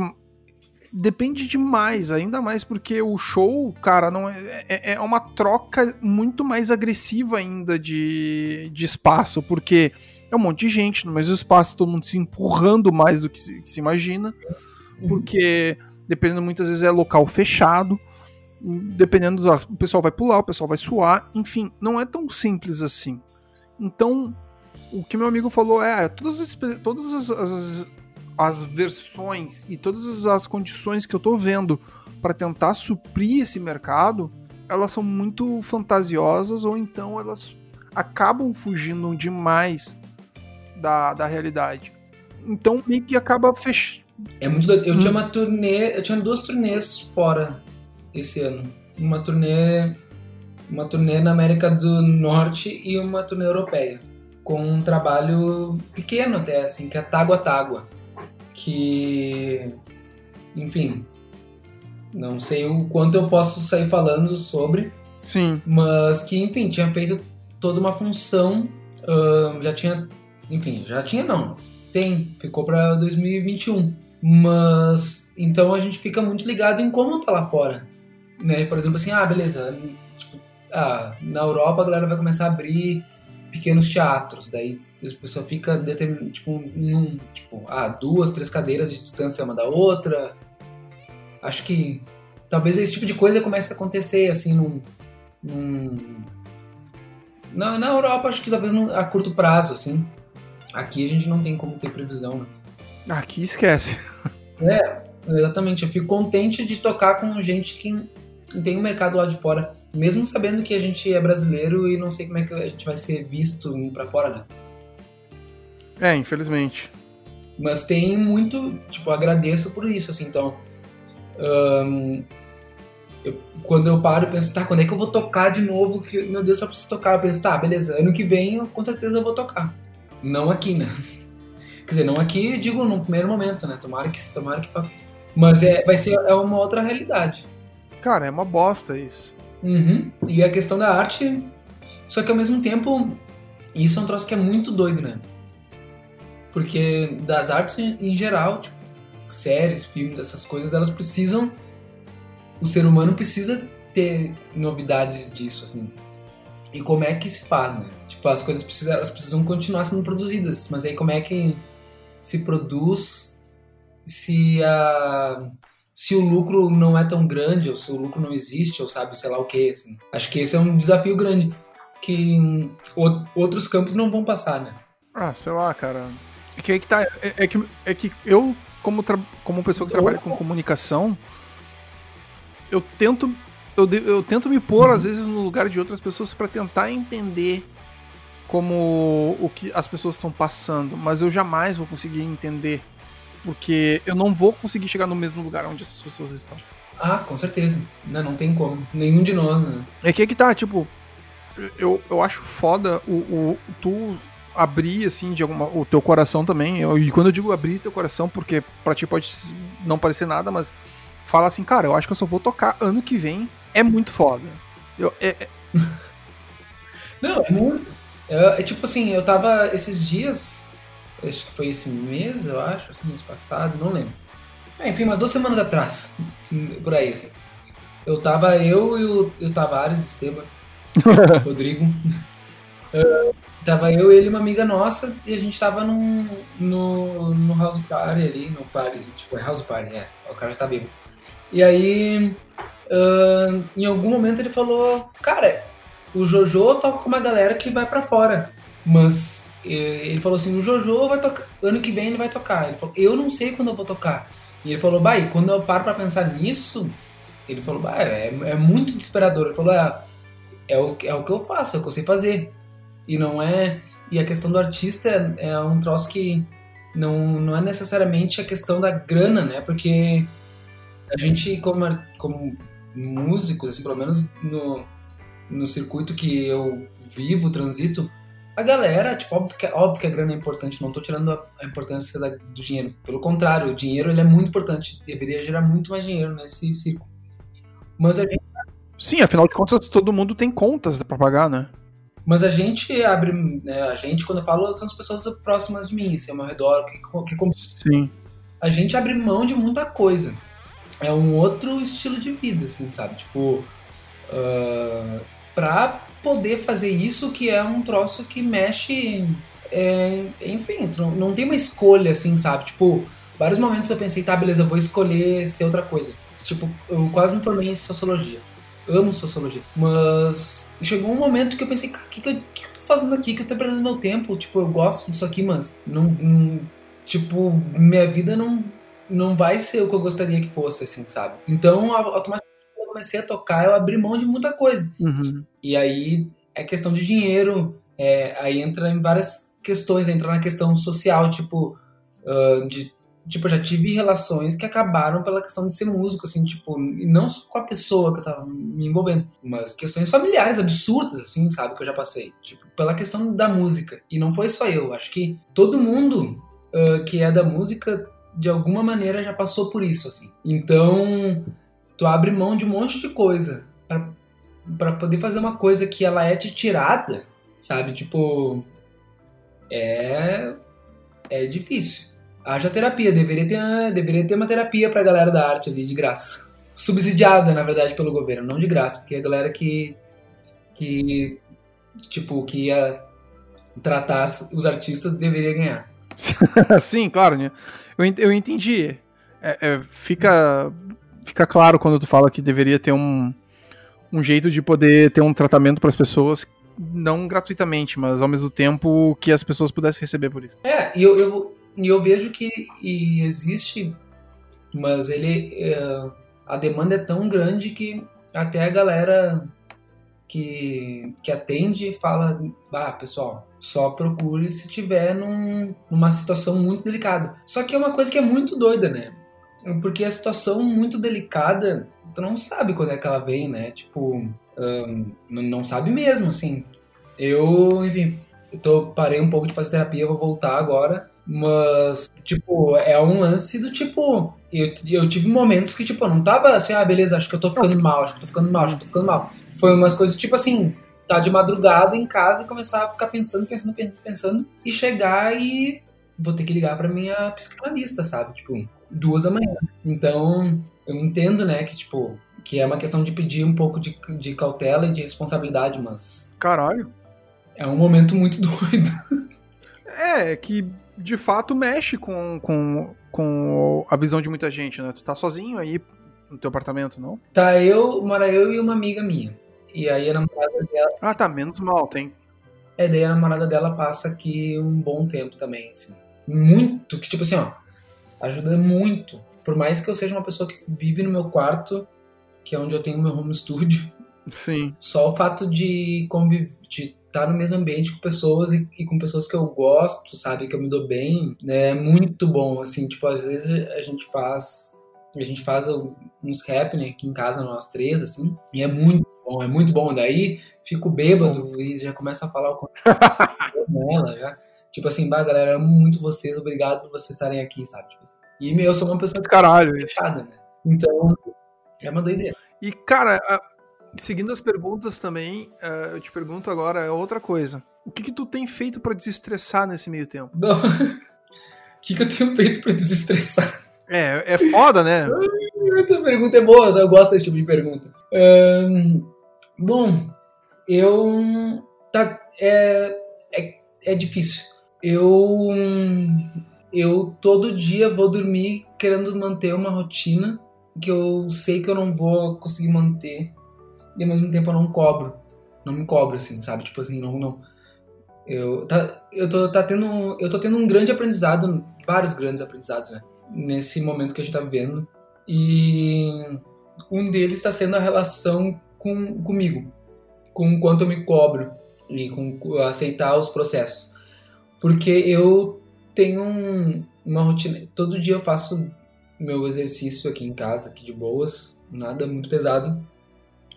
depende demais, ainda mais porque o show, cara, não é, é, é uma troca muito mais agressiva ainda de, de espaço, porque é um monte de gente no mesmo espaço, todo mundo se empurrando mais do que se, que se imagina, uhum. porque dependendo muitas vezes é local fechado, dependendo dos o pessoal vai pular, o pessoal vai suar, enfim, não é tão simples assim. Então, o que meu amigo falou é, todas as, todas as, as, as versões e todas as condições que eu tô vendo para tentar suprir esse mercado, elas são muito fantasiosas ou então elas acabam fugindo demais da, da realidade. Então meio que acaba fechando. É muito doido. Eu hum. tinha uma turnê, eu tinha duas turnês fora esse ano. Uma turnê, uma turnê na América do Norte e uma turnê europeia, com um trabalho pequeno até assim, que é Tágua Tágua, que enfim, não sei o quanto eu posso sair falando sobre. Sim. Mas que, enfim, tinha feito toda uma função, uh, já tinha enfim, já tinha não. Tem, ficou para 2021. Mas então a gente fica muito ligado em como tá lá fora. Né? Por exemplo, assim, ah, beleza. Tipo, ah, na Europa a galera vai começar a abrir pequenos teatros. Daí a pessoa fica tipo, em um, tipo, ah, duas, três cadeiras de distância uma da outra. Acho que talvez esse tipo de coisa comece a acontecer assim num, num... Na, na Europa acho que talvez a curto prazo assim Aqui a gente não tem como ter previsão, né? Aqui esquece. É, exatamente. Eu fico contente de tocar com gente que tem um mercado lá de fora, mesmo sabendo que a gente é brasileiro e não sei como é que a gente vai ser visto indo pra fora, né? É, infelizmente. Mas tem muito, tipo, agradeço por isso, assim, então. Eu, quando eu paro, eu penso, tá, quando é que eu vou tocar de novo? Que, meu Deus, só preciso tocar. Eu penso, tá, beleza, ano que vem eu, com certeza eu vou tocar. Não aqui, né? Quer dizer, não aqui, digo, no primeiro momento, né? Tomara que, tomara que toque. Mas é, vai ser é uma outra realidade. Cara, é uma bosta isso. Uhum. E a questão da arte. Só que ao mesmo tempo, isso é um troço que é muito doido, né? Porque das artes em geral, tipo, séries, filmes, essas coisas, elas precisam. O ser humano precisa ter novidades disso, assim. E como é que se faz, né? Tipo, as coisas precisam, elas precisam continuar sendo produzidas, mas aí como é que se produz se a se o lucro não é tão grande ou se o lucro não existe ou sabe sei lá o que assim. acho que esse é um desafio grande que outros campos não vão passar né ah sei lá cara é que, é que tá é, é, que é que eu como como pessoa que trabalha com comunicação eu tento eu, eu tento me pôr, às vezes, no lugar de outras pessoas para tentar entender como o que as pessoas estão passando, mas eu jamais vou conseguir entender, porque eu não vou conseguir chegar no mesmo lugar onde essas pessoas estão. Ah, com certeza. Não, não tem como. Nenhum de nós, né? É que é que tá, tipo, eu, eu acho foda o, o tu abrir, assim, de alguma, o teu coração também. Eu, e quando eu digo abrir teu coração, porque pra ti pode não parecer nada, mas fala assim, cara, eu acho que eu só vou tocar ano que vem é muito foda. Eu, é, é... Não, é muito. É, é, tipo assim, eu tava esses dias, acho que foi esse mês, eu acho, esse mês passado, não lembro. É, enfim, umas duas semanas atrás, por aí, assim. Eu tava, eu e o, e o Tavares, Esteban, Rodrigo. Uh, tava eu, ele e uma amiga nossa, e a gente tava num, no, no house party ali, no party, tipo, é house party, é, o cara já tá bêbado. E aí, uh, em algum momento ele falou, cara, o Jojo toca com uma galera que vai para fora, mas ele falou assim, o Jojo vai tocar, ano que vem ele vai tocar. Ele falou, eu não sei quando eu vou tocar. E ele falou, bah, e quando eu paro pra pensar nisso, ele falou, bah, é, é muito desesperador. Ele falou, é, é, o, é o que eu faço, é o que eu sei fazer. E não é. E a questão do artista é, é um troço que não, não é necessariamente a questão da grana, né? Porque a gente, como, como músicos, assim, pelo menos no, no circuito que eu vivo, transito, a galera, tipo, óbvio que, óbvio que a grana é importante, não tô tirando a, a importância da, do dinheiro. Pelo contrário, o dinheiro ele é muito importante, deveria gerar muito mais dinheiro nesse ciclo. Mas a gente... Sim, afinal de contas, todo mundo tem contas para pagar, né? Mas a gente abre, né, a gente, quando eu falo, são as pessoas próximas de mim, assim, ao meu redor, que, que Sim. A gente abre mão de muita coisa. É um outro estilo de vida, assim, sabe? Tipo, uh, pra poder fazer isso que é um troço que mexe. É, enfim, não, não tem uma escolha assim, sabe? Tipo, vários momentos eu pensei, tá, beleza, eu vou escolher ser outra coisa. Tipo, eu quase me formei em sociologia. amo sociologia. Mas chegou um momento que eu pensei, cara, o que, que, eu, que, eu tô fazendo aqui? Que eu tô perdendo meu tempo? Tipo, eu gosto disso aqui, mas não, não. Tipo, minha vida não, não vai ser o que eu gostaria que fosse, assim, sabe? Então, automaticamente comecei a tocar, eu abri mão de muita coisa. Uhum. E aí é questão de dinheiro, é, aí entra em várias questões, entra na questão social, tipo, uh, de tipo, eu já tive relações que acabaram pela questão de ser músico, assim, tipo, e não só com a pessoa que eu tava me envolvendo, mas questões familiares absurdas, assim, sabe, que eu já passei, tipo, pela questão da música. E não foi só eu, acho que todo mundo uh, que é da música, de alguma maneira, já passou por isso, assim. Então, tu abre mão de um monte de coisa para poder fazer uma coisa que ela é te tirada, sabe? Tipo, é é difícil. Haja terapia, deveria ter, deveria ter uma terapia pra galera da arte ali de graça. Subsidiada, na verdade, pelo governo, não de graça, porque a galera que que tipo que ia tratar os artistas deveria ganhar. Sim, claro, né? Eu, entendi. É, é, fica fica claro quando tu fala que deveria ter um, um jeito de poder ter um tratamento para as pessoas, não gratuitamente, mas ao mesmo tempo que as pessoas pudessem receber por isso. É, e eu, eu, eu vejo que existe, mas ele. É, a demanda é tão grande que até a galera que, que atende fala: ah, pessoal, só procure se tiver num, numa situação muito delicada. Só que é uma coisa que é muito doida, né? Porque a situação muito delicada, tu não sabe quando é que ela vem, né? Tipo, um, não sabe mesmo, assim. Eu, enfim, eu tô, parei um pouco de fazer terapia, vou voltar agora. Mas, tipo, é um lance do tipo. Eu, eu tive momentos que, tipo, eu não tava assim, ah, beleza, acho que eu tô ficando mal, acho que eu tô ficando mal, acho que eu tô ficando mal. Foi umas coisas, tipo assim, tá de madrugada em casa e começar a ficar pensando, pensando, pensando, pensando, e chegar e vou ter que ligar pra minha psicanalista, sabe? Tipo, duas da manhã. Então, eu entendo, né, que, tipo, que é uma questão de pedir um pouco de, de cautela e de responsabilidade, mas. Caralho. É um momento muito doido. É, que de fato mexe com, com, com a visão de muita gente, né? Tu tá sozinho aí no teu apartamento, não? Tá, eu, mora eu e uma amiga minha. E aí a namorada dela. Ah, tá, menos mal, tem. É, daí a namorada dela passa aqui um bom tempo também, assim. Muito, que tipo assim, ó ajuda muito. Por mais que eu seja uma pessoa que vive no meu quarto, que é onde eu tenho meu home studio. Sim. Só o fato de conviver, de estar no mesmo ambiente com pessoas e, e, com pessoas que eu gosto, sabe, que eu me dou bem, é muito bom, assim, tipo, às vezes a gente faz a gente faz uns happening aqui em casa nós três, assim, e é muito bom, é muito bom. Daí fico bêbado e já começa a falar o com já. Tipo assim, bah, galera, amo muito vocês, obrigado por vocês estarem aqui, sabe? Tipo assim. E eu sou uma pessoa Caralho, fechada, né? Então, é uma doideira. E, cara, seguindo as perguntas também, eu te pergunto agora outra coisa. O que que tu tem feito para desestressar nesse meio tempo? O que que eu tenho feito para desestressar? É, é foda, né? Essa pergunta é boa, eu gosto desse tipo de pergunta. Bom, eu. Tá, é, é, é difícil. Eu. Eu todo dia vou dormir querendo manter uma rotina que eu sei que eu não vou conseguir manter e ao mesmo tempo eu não cobro. Não me cobro, assim, sabe? Tipo assim, não. não eu, tá, eu, tô, tá tendo, eu tô tendo um grande aprendizado, vários grandes aprendizados, né? Nesse momento que a gente tá vivendo. E um deles está sendo a relação com, comigo, com o quanto eu me cobro e com aceitar os processos. Porque eu tenho um, uma rotina, todo dia eu faço meu exercício aqui em casa, aqui de boas, nada muito pesado,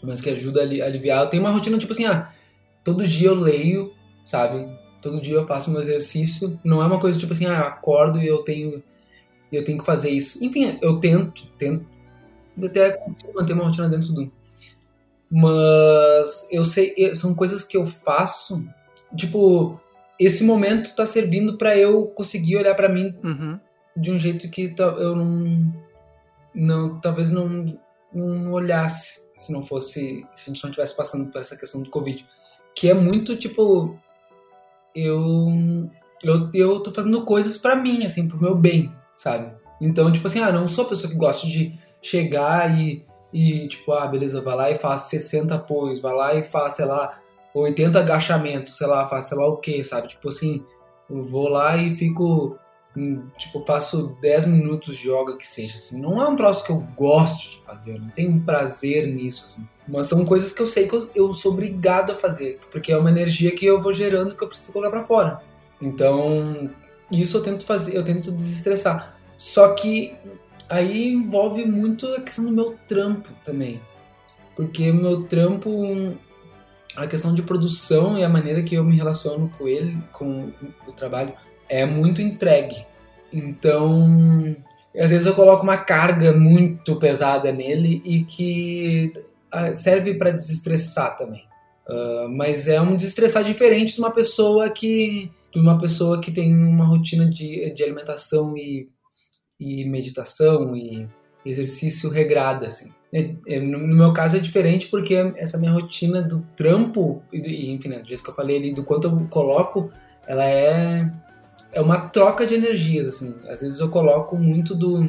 mas que ajuda a aliviar. Eu tenho uma rotina tipo assim, ah, todo dia eu leio, sabe? Todo dia eu faço meu exercício. Não é uma coisa tipo assim, ah, eu acordo e eu tenho eu tenho que fazer isso. Enfim, eu tento, tento até manter uma rotina dentro do mas eu sei, são coisas que eu faço, tipo, esse momento tá servindo para eu conseguir olhar para mim uhum. de um jeito que eu não não talvez não, não olhasse se não fosse se a gente não estivesse passando por essa questão do covid que é muito tipo eu eu, eu tô fazendo coisas para mim assim pro meu bem sabe então tipo assim ah não sou a pessoa que gosta de chegar e, e tipo ah beleza vai lá e faz 60 apoios vai lá e faz sei lá 80 agachamentos sei lá faz sei lá o que sabe tipo assim eu vou lá e fico Hum, tipo, faço 10 minutos de yoga que seja, assim. Não é um troço que eu gosto de fazer, eu não tenho um prazer nisso, assim. Mas são coisas que eu sei que eu, eu sou obrigado a fazer, porque é uma energia que eu vou gerando que eu preciso colocar para fora. Então, isso eu tento fazer, eu tento desestressar. Só que aí envolve muito a questão do meu trampo também. Porque meu trampo, a questão de produção e a maneira que eu me relaciono com ele, com o trabalho, é muito entregue. Então, às vezes eu coloco uma carga muito pesada nele e que ah, serve para desestressar também. Uh, mas é um desestressar diferente de uma pessoa que de uma pessoa que tem uma rotina de, de alimentação e, e meditação e exercício regrada assim. É, é, no meu caso é diferente porque essa minha rotina do trampo e, enfim, né, do jeito que eu falei ali, do quanto eu coloco, ela é é uma troca de energias, assim. Às vezes eu coloco muito do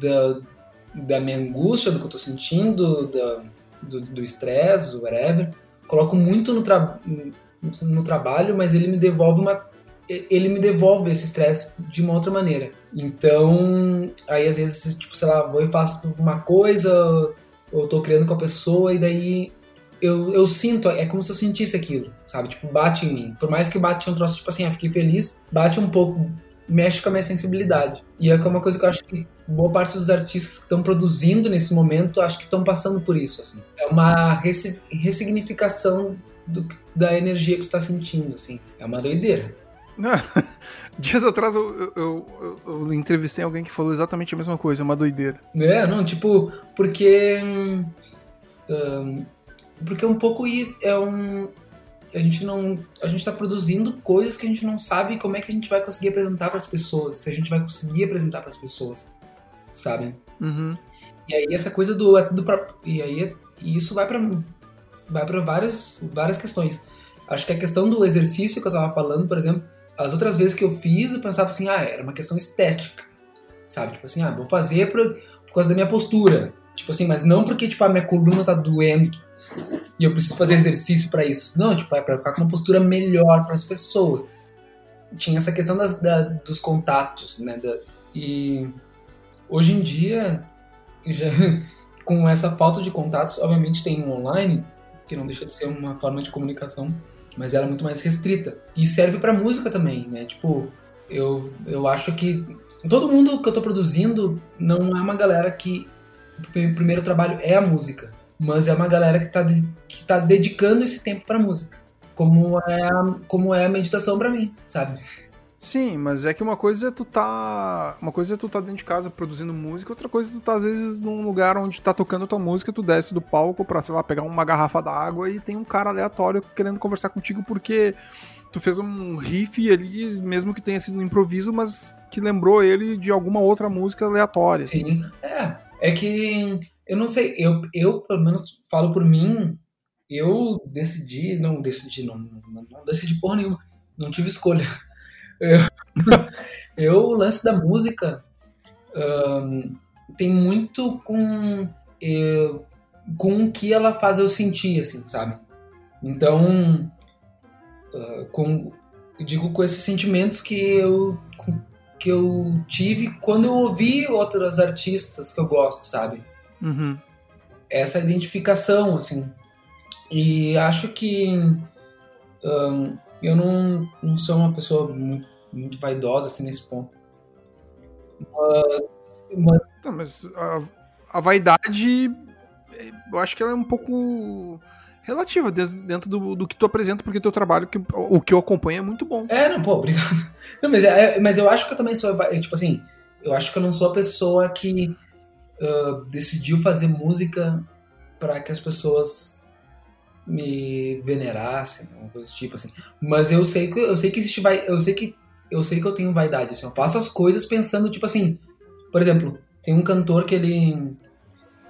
da, da minha angústia, do que eu tô sentindo, da, do estresse, do whatever. Coloco muito no, tra no trabalho, mas ele me devolve uma ele me devolve esse estresse de uma outra maneira. Então, aí às vezes, tipo, sei lá, vou e faço uma coisa, ou tô criando com a pessoa, e daí eu, eu sinto, é como se eu sentisse aquilo, sabe? Tipo, bate em mim. Por mais que bate um troço, tipo assim, ah, fiquei feliz, bate um pouco, mexe com a minha sensibilidade. E é uma coisa que eu acho que boa parte dos artistas que estão produzindo nesse momento, acho que estão passando por isso, assim. É uma ressignificação do, da energia que tu está sentindo, assim. É uma doideira. Dias atrás eu, eu, eu, eu, entrevistei alguém que falou exatamente a mesma coisa, uma doideira. É, não, tipo, porque. Hum, porque um pouco é um a gente não a gente está produzindo coisas que a gente não sabe como é que a gente vai conseguir apresentar para as pessoas se a gente vai conseguir apresentar para as pessoas sabe uhum. e aí essa coisa do é tudo pra, e aí e isso vai para vai para várias várias questões acho que a questão do exercício que eu tava falando por exemplo as outras vezes que eu fiz eu pensava assim ah era uma questão estética sabe tipo assim ah vou fazer por, por causa da minha postura Tipo assim, mas não porque tipo, a minha coluna tá doendo e eu preciso fazer exercício para isso. Não, tipo, é pra ficar com uma postura melhor para as pessoas. Tinha essa questão das, da, dos contatos, né? Da, e hoje em dia, já, com essa falta de contatos, obviamente tem um online, que não deixa de ser uma forma de comunicação, mas ela é muito mais restrita. E serve para música também, né? Tipo, eu, eu acho que todo mundo que eu tô produzindo não é uma galera que o primeiro trabalho é a música, mas é uma galera que está que tá dedicando esse tempo para música, como é como é a meditação para mim, sabe? Sim, mas é que uma coisa é tu tá. Uma coisa é tu tá dentro de casa produzindo música, outra coisa é tu tá, às vezes, num lugar onde tá tocando tua música, tu desce do palco pra, sei lá, pegar uma garrafa d'água e tem um cara aleatório querendo conversar contigo porque tu fez um riff ali, mesmo que tenha sido um improviso, mas que lembrou ele de alguma outra música aleatória. Sim. Assim. É, é que eu não sei, eu, eu pelo menos falo por mim, eu decidi, não decidi, não, não, não decidi porra nenhuma, não tive escolha. Eu, eu o lance da música um, tem muito com, eu, com o que ela faz eu sentir, assim, sabe? Então, uh, com, eu digo com esses sentimentos que eu, que eu tive quando eu ouvi outros artistas que eu gosto, sabe? Uhum. Essa identificação, assim. E acho que um, eu não, não sou uma pessoa muito, muito vaidosa assim nesse ponto. Mas. mas... Não, mas a, a vaidade, eu acho que ela é um pouco relativa dentro do, do que tu apresenta, porque teu trabalho, que, o que eu acompanho é muito bom. É, não, pô, obrigado. Não, mas, é, mas eu acho que eu também sou, tipo assim, eu acho que eu não sou a pessoa que uh, decidiu fazer música para que as pessoas me venerassem, uma coisa do tipo assim. Mas eu sei que eu sei que existe vai, eu sei que eu sei que eu tenho vaidade, assim, eu faço as coisas pensando tipo assim, por exemplo, tem um cantor que ele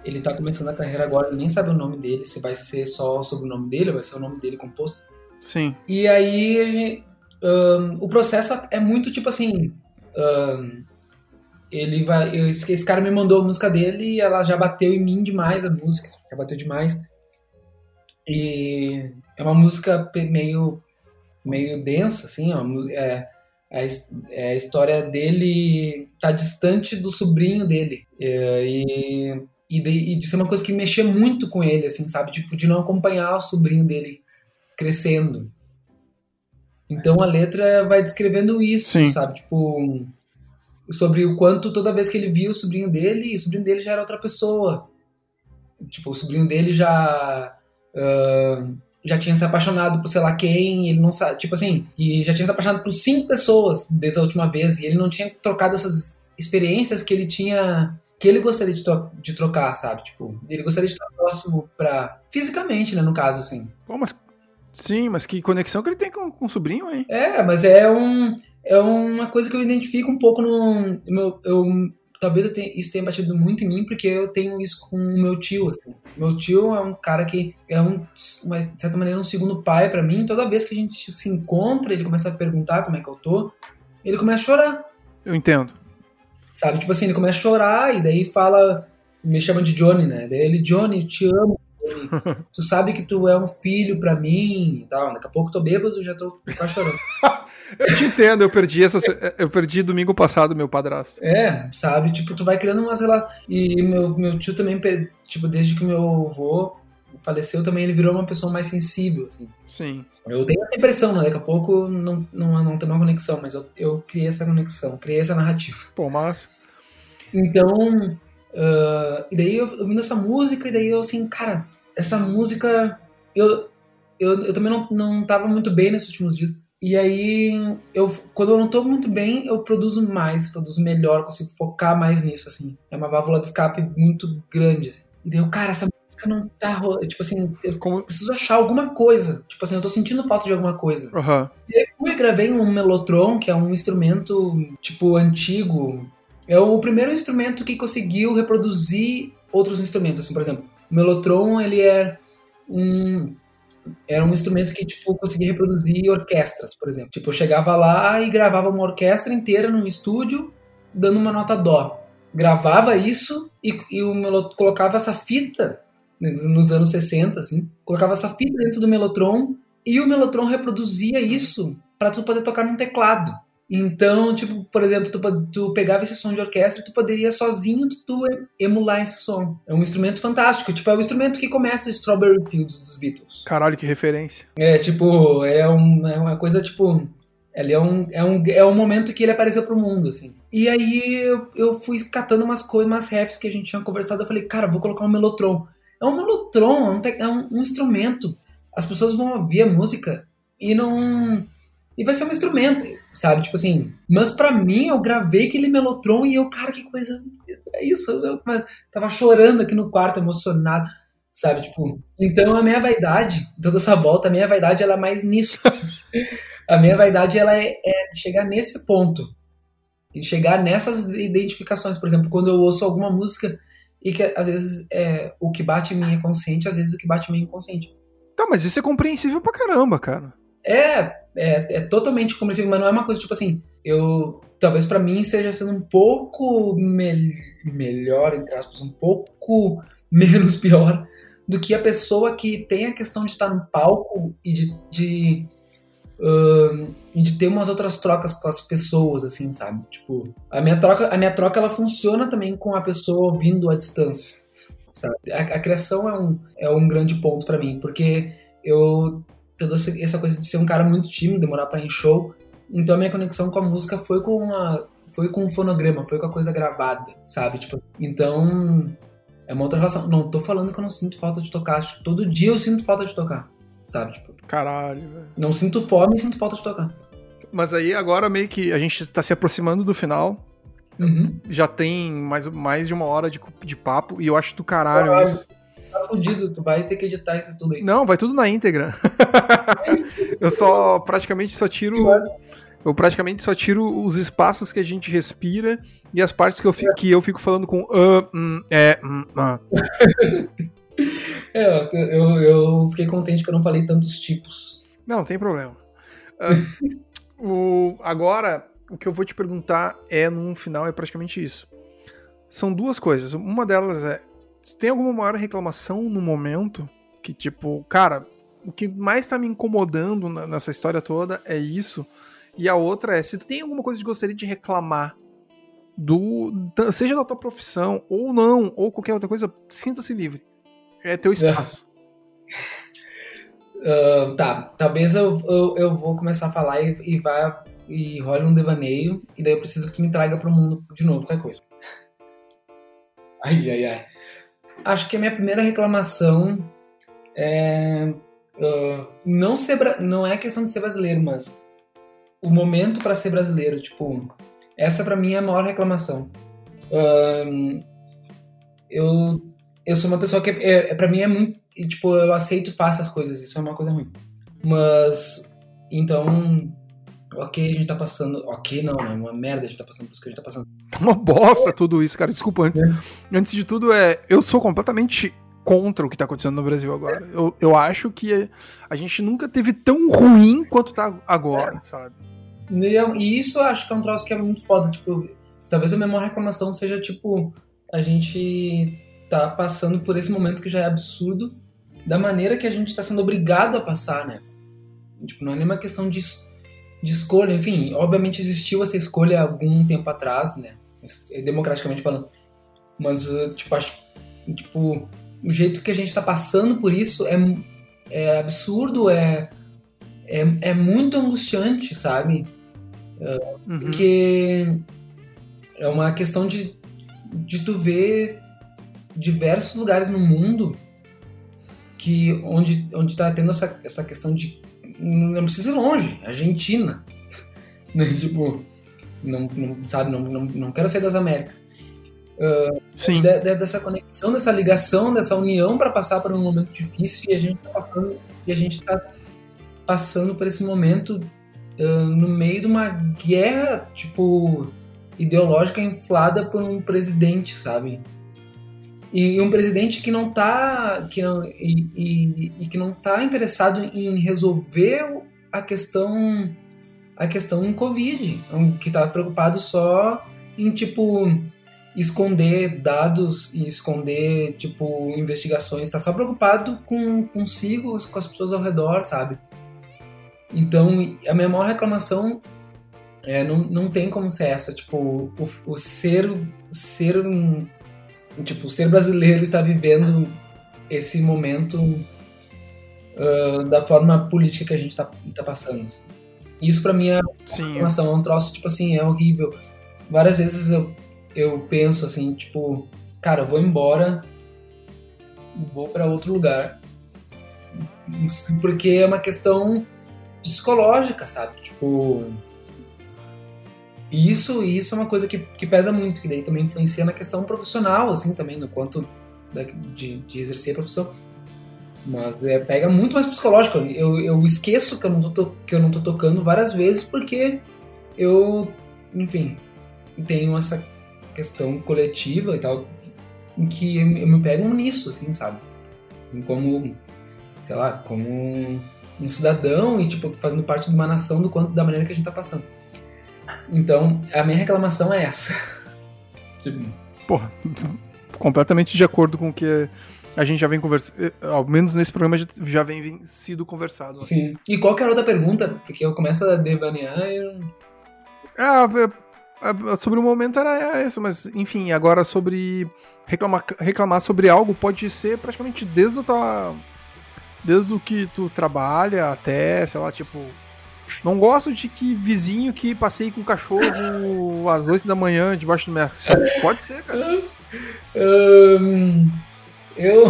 ele tá começando a carreira agora, ele nem sabe o nome dele, se vai ser só sobre o nome dele, vai ser o nome dele composto. Sim. E aí um, o processo é muito tipo assim, um, ele vai, esse, esse cara me mandou a música dele e ela já bateu em mim demais a música, já bateu demais. E é uma música meio, meio densa, assim, ó, é a história dele tá distante do sobrinho dele. É, e, e, de, e de ser uma coisa que mexia muito com ele, assim, sabe? Tipo, de não acompanhar o sobrinho dele crescendo. Então a letra vai descrevendo isso, Sim. sabe? Tipo, sobre o quanto toda vez que ele via o sobrinho dele, o sobrinho dele já era outra pessoa. Tipo, o sobrinho dele já uh, já tinha se apaixonado por sei lá quem, ele não sabe, tipo assim, e já tinha se apaixonado por cinco pessoas desde a última vez, e ele não tinha trocado essas experiências que ele tinha, que ele gostaria de, tro de trocar, sabe? Tipo, ele gostaria de estar próximo pra, fisicamente, né, no caso, assim. Pô, mas, sim, mas que conexão que ele tem com, com o sobrinho, hein? É, mas é um, é uma coisa que eu identifico um pouco no, meu, eu talvez tenha, isso tenha batido muito em mim, porque eu tenho isso com o meu tio. Assim. Meu tio é um cara que é, um, uma, de certa maneira, um segundo pai para mim. Toda vez que a gente se encontra, ele começa a perguntar como é que eu tô, ele começa a chorar. Eu entendo. Sabe? Tipo assim, ele começa a chorar e daí fala, me chama de Johnny, né? Daí ele, Johnny, te amo. tu sabe que tu é um filho para mim e tal. Daqui a pouco eu tô bêbado já tô quase chorando. eu te entendo, eu perdi essa. Eu perdi domingo passado meu padrasto. É, sabe? Tipo, tu vai criando uma, sei lá. E meu, meu tio também, tipo, desde que meu avô faleceu também, ele virou uma pessoa mais sensível, assim. Sim. Eu tenho essa impressão, né? Daqui a pouco não, não, não tem uma conexão, mas eu, eu criei essa conexão, criei essa narrativa. Pô, massa. Então, uh, e daí eu ouvindo essa música, e daí eu assim, cara, essa música, eu, eu, eu também não, não tava muito bem nesses últimos dias. E aí, eu, quando eu não tô muito bem, eu produzo mais, produzo melhor, consigo focar mais nisso, assim. É uma válvula de escape muito grande, assim. E daí eu, cara, essa música não tá Tipo assim, eu Como... preciso achar alguma coisa. Tipo assim, eu tô sentindo falta de alguma coisa. Uhum. E aí fui e gravei um Melotron, que é um instrumento, tipo, antigo. É o primeiro instrumento que conseguiu reproduzir outros instrumentos, assim, por exemplo. O Melotron, ele é um era um instrumento que, tipo, conseguia reproduzir orquestras, por exemplo. Tipo, eu chegava lá e gravava uma orquestra inteira num estúdio, dando uma nota dó. Gravava isso e, e o Melot colocava essa fita, nos anos 60, assim, colocava essa fita dentro do Melotron e o Melotron reproduzia isso para tu poder tocar num teclado. Então, tipo, por exemplo, tu, tu pegava esse som de orquestra e tu poderia sozinho tu, emular esse som. É um instrumento fantástico. Tipo, é o instrumento que começa Strawberry Fields dos Beatles. Caralho, que referência. É, tipo, é, um, é uma coisa, tipo... Ele é um, é, um, é um momento que ele apareceu pro mundo, assim. E aí eu, eu fui catando umas coisas, umas refs que a gente tinha conversado. Eu falei, cara, vou colocar um melotron. É um melotron, é um, é um, um instrumento. As pessoas vão ouvir a música e não E vai ser um instrumento, sabe? Tipo assim. Mas para mim, eu gravei aquele Melotron e eu, cara, que coisa. É isso. Eu tava chorando aqui no quarto, emocionado, sabe? Tipo. Então a minha vaidade, toda essa volta, a minha vaidade ela é mais nisso. a minha vaidade ela é, é chegar nesse ponto. E chegar nessas identificações. Por exemplo, quando eu ouço alguma música e que às vezes é, o que bate em mim é consciente, às vezes o que bate em mim é inconsciente. Tá, mas isso é compreensível pra caramba, cara. É, é, é totalmente compreensível, mas não é uma coisa tipo assim, eu. Talvez para mim esteja sendo um pouco me melhor, entre aspas, um pouco menos pior do que a pessoa que tem a questão de estar no palco e de, de Uh, de ter umas outras trocas com as pessoas, assim, sabe? Tipo, a minha troca, a minha troca ela funciona também com a pessoa ouvindo à distância, sabe? A, a criação é um, é um grande ponto para mim, porque eu toda essa coisa de ser um cara muito tímido, demorar para ir em show, então a minha conexão com a música foi com a foi com o fonograma, foi com a coisa gravada, sabe? Tipo, então é uma outra relação. Não tô falando que eu não sinto falta de tocar, todo dia eu sinto falta de tocar, sabe? Tipo, Caralho, velho. Não sinto fome e sinto falta de tocar. Mas aí agora meio que a gente tá se aproximando do final. Uhum. Já tem mais, mais de uma hora de, de papo e eu acho do caralho ah, isso. Tá fudido, tu vai ter que editar isso tudo aí. Não, vai tudo na íntegra. eu só praticamente só tiro. Eu praticamente só tiro os espaços que a gente respira e as partes que eu fico, que eu fico falando com uh, hum, é, hum, ah. É, eu, eu fiquei contente que eu não falei tantos tipos. Não, tem problema. Uh, o, agora, o que eu vou te perguntar é, no final, é praticamente isso. São duas coisas. Uma delas é: tem alguma maior reclamação no momento? Que, tipo, cara, o que mais tá me incomodando nessa história toda é isso. E a outra é: se tu tem alguma coisa que gostaria de reclamar do seja da tua profissão ou não, ou qualquer outra coisa, sinta-se livre. É teu espaço. Uh, tá, talvez eu, eu, eu, vou começar a falar e, e vai e role um devaneio, e daí eu preciso que tu me traga pro mundo de novo qualquer coisa. Ai, ai, ai. Acho que a minha primeira reclamação é. Uh, não, ser, não é questão de ser brasileiro, mas o momento para ser brasileiro, tipo, essa para mim é a maior reclamação. Uh, eu eu sou uma pessoa que, é, é, pra mim, é muito. Tipo, eu aceito faço as coisas, isso é uma coisa ruim. Mas. Então. Ok, a gente tá passando. Ok, não, é uma merda a gente tá passando por isso que a gente tá passando. Tá uma bosta tudo isso, cara. Desculpa antes. É. Antes de tudo, é. Eu sou completamente contra o que tá acontecendo no Brasil agora. Eu, eu acho que a gente nunca teve tão ruim quanto tá agora, é. sabe? E isso eu acho que é um troço que é muito foda. Tipo, talvez a minha maior reclamação seja, tipo, a gente tá passando por esse momento que já é absurdo da maneira que a gente está sendo obrigado a passar, né? Tipo, não é nenhuma questão de, de escolha, enfim, obviamente existiu essa escolha algum tempo atrás, né? Democraticamente falando. Mas, uh, tipo, acho tipo, o jeito que a gente está passando por isso é, é absurdo, é, é, é muito angustiante, sabe? Uh, uhum. Porque é uma questão de, de tu ver diversos lugares no mundo que onde onde está tendo essa, essa questão de não precisa ir longe, Argentina, né? tipo não, não sabe não, não, não quero sair das Américas. Uh, Sim. De, de, dessa conexão, dessa ligação, dessa união para passar por um momento difícil e a gente está passando e a gente tá passando por esse momento uh, no meio de uma guerra tipo ideológica inflada por um presidente, sabe? E um presidente que não está que não, e, e, e, que não tá interessado em resolver a questão a questão em Covid, que está preocupado só em tipo esconder dados e esconder tipo investigações, está só preocupado com consigo, com as pessoas ao redor, sabe? Então a minha maior reclamação é, não, não tem como ser essa, tipo o, o ser ser tipo, ser brasileiro está vivendo esse momento uh, da forma política que a gente está tá passando. Assim. Isso para mim é informação, é um troço, tipo assim, é horrível. Várias vezes eu, eu penso assim, tipo, cara, eu vou embora, vou para outro lugar. Porque é uma questão psicológica, sabe? Tipo. Isso, isso é uma coisa que, que pesa muito, que daí também influencia na questão profissional, assim, também, no quanto de, de exercer a profissão. Mas é, pega muito mais psicológico. Eu, eu esqueço que eu, não tô, que eu não tô tocando várias vezes porque eu, enfim, tenho essa questão coletiva e tal, em que eu me pego nisso, assim, sabe? Como, sei lá, como um cidadão e, tipo, fazendo parte de uma nação do quanto, da maneira que a gente tá passando. Então, a minha reclamação é essa. tipo... Porra, completamente de acordo com o que a gente já vem conversando, eh, ao menos nesse programa já vem sido conversado. Sim. E qual que era outra pergunta? Porque eu começo a devanear e eu... Ah, sobre o momento era isso, mas enfim, agora sobre reclamar, reclamar sobre algo pode ser praticamente desde o tua, desde o que tu trabalha até, sei lá, tipo, não gosto de que vizinho que passei com o cachorro às 8 da manhã debaixo do meu Pode ser, cara. Um, eu.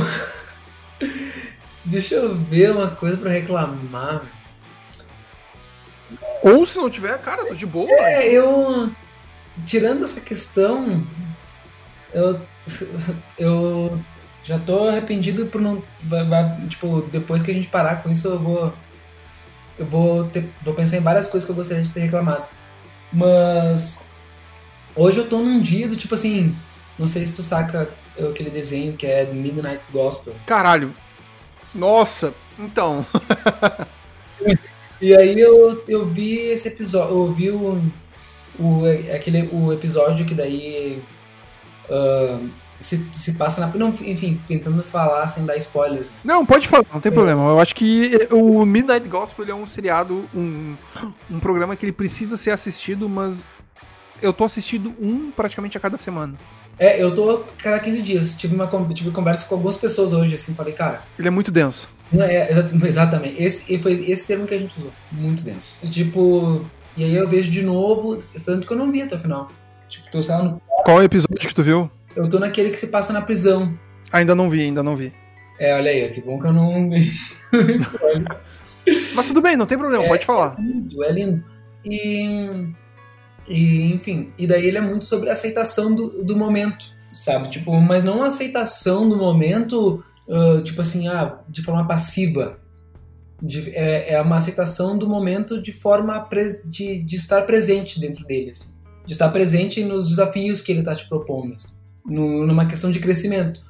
Deixa eu ver uma coisa pra reclamar. Ou se não tiver, cara, tô de boa. É, eu. Tirando essa questão, eu. Eu já tô arrependido por não. Vai, vai, tipo, depois que a gente parar com isso, eu vou. Eu vou, ter, vou pensar em várias coisas que eu gostaria de ter reclamado. Mas. Hoje eu tô num dia do tipo assim. Não sei se tu saca aquele desenho que é Midnight Gospel. Caralho. Nossa, então. e aí eu, eu vi esse episódio, eu vi o, o, aquele, o episódio que daí uh, se, se passa na. Não, enfim, tentando falar sem dar spoilers. Não, pode falar, não tem é. problema. Eu acho que o Midnight Gospel é um seriado, um, um programa que ele precisa ser assistido, mas eu tô assistindo um praticamente a cada semana. É, eu tô cada 15 dias. Tive uma tive conversa com algumas pessoas hoje, assim, falei, cara. Ele é muito denso. É, exatamente. Esse, foi esse termo que a gente usou. Muito denso. E, tipo. E aí eu vejo de novo, tanto que eu não vi até o final. Tipo, tô no. Qual episódio que tu viu? Eu tô naquele que se passa na prisão. Ainda não vi, ainda não vi. É, olha aí, que bom que eu não. Mas tudo bem, não tem problema, é, pode falar. É lindo, é lindo. E e, enfim, e daí ele é muito sobre aceitação do, do momento, sabe? Tipo, mas não aceitação do momento, uh, tipo assim, ah, de forma passiva. De, é, é, uma aceitação do momento de forma de, de estar presente dentro dele, assim. de estar presente nos desafios que ele está te propondo, assim. no, numa questão de crescimento.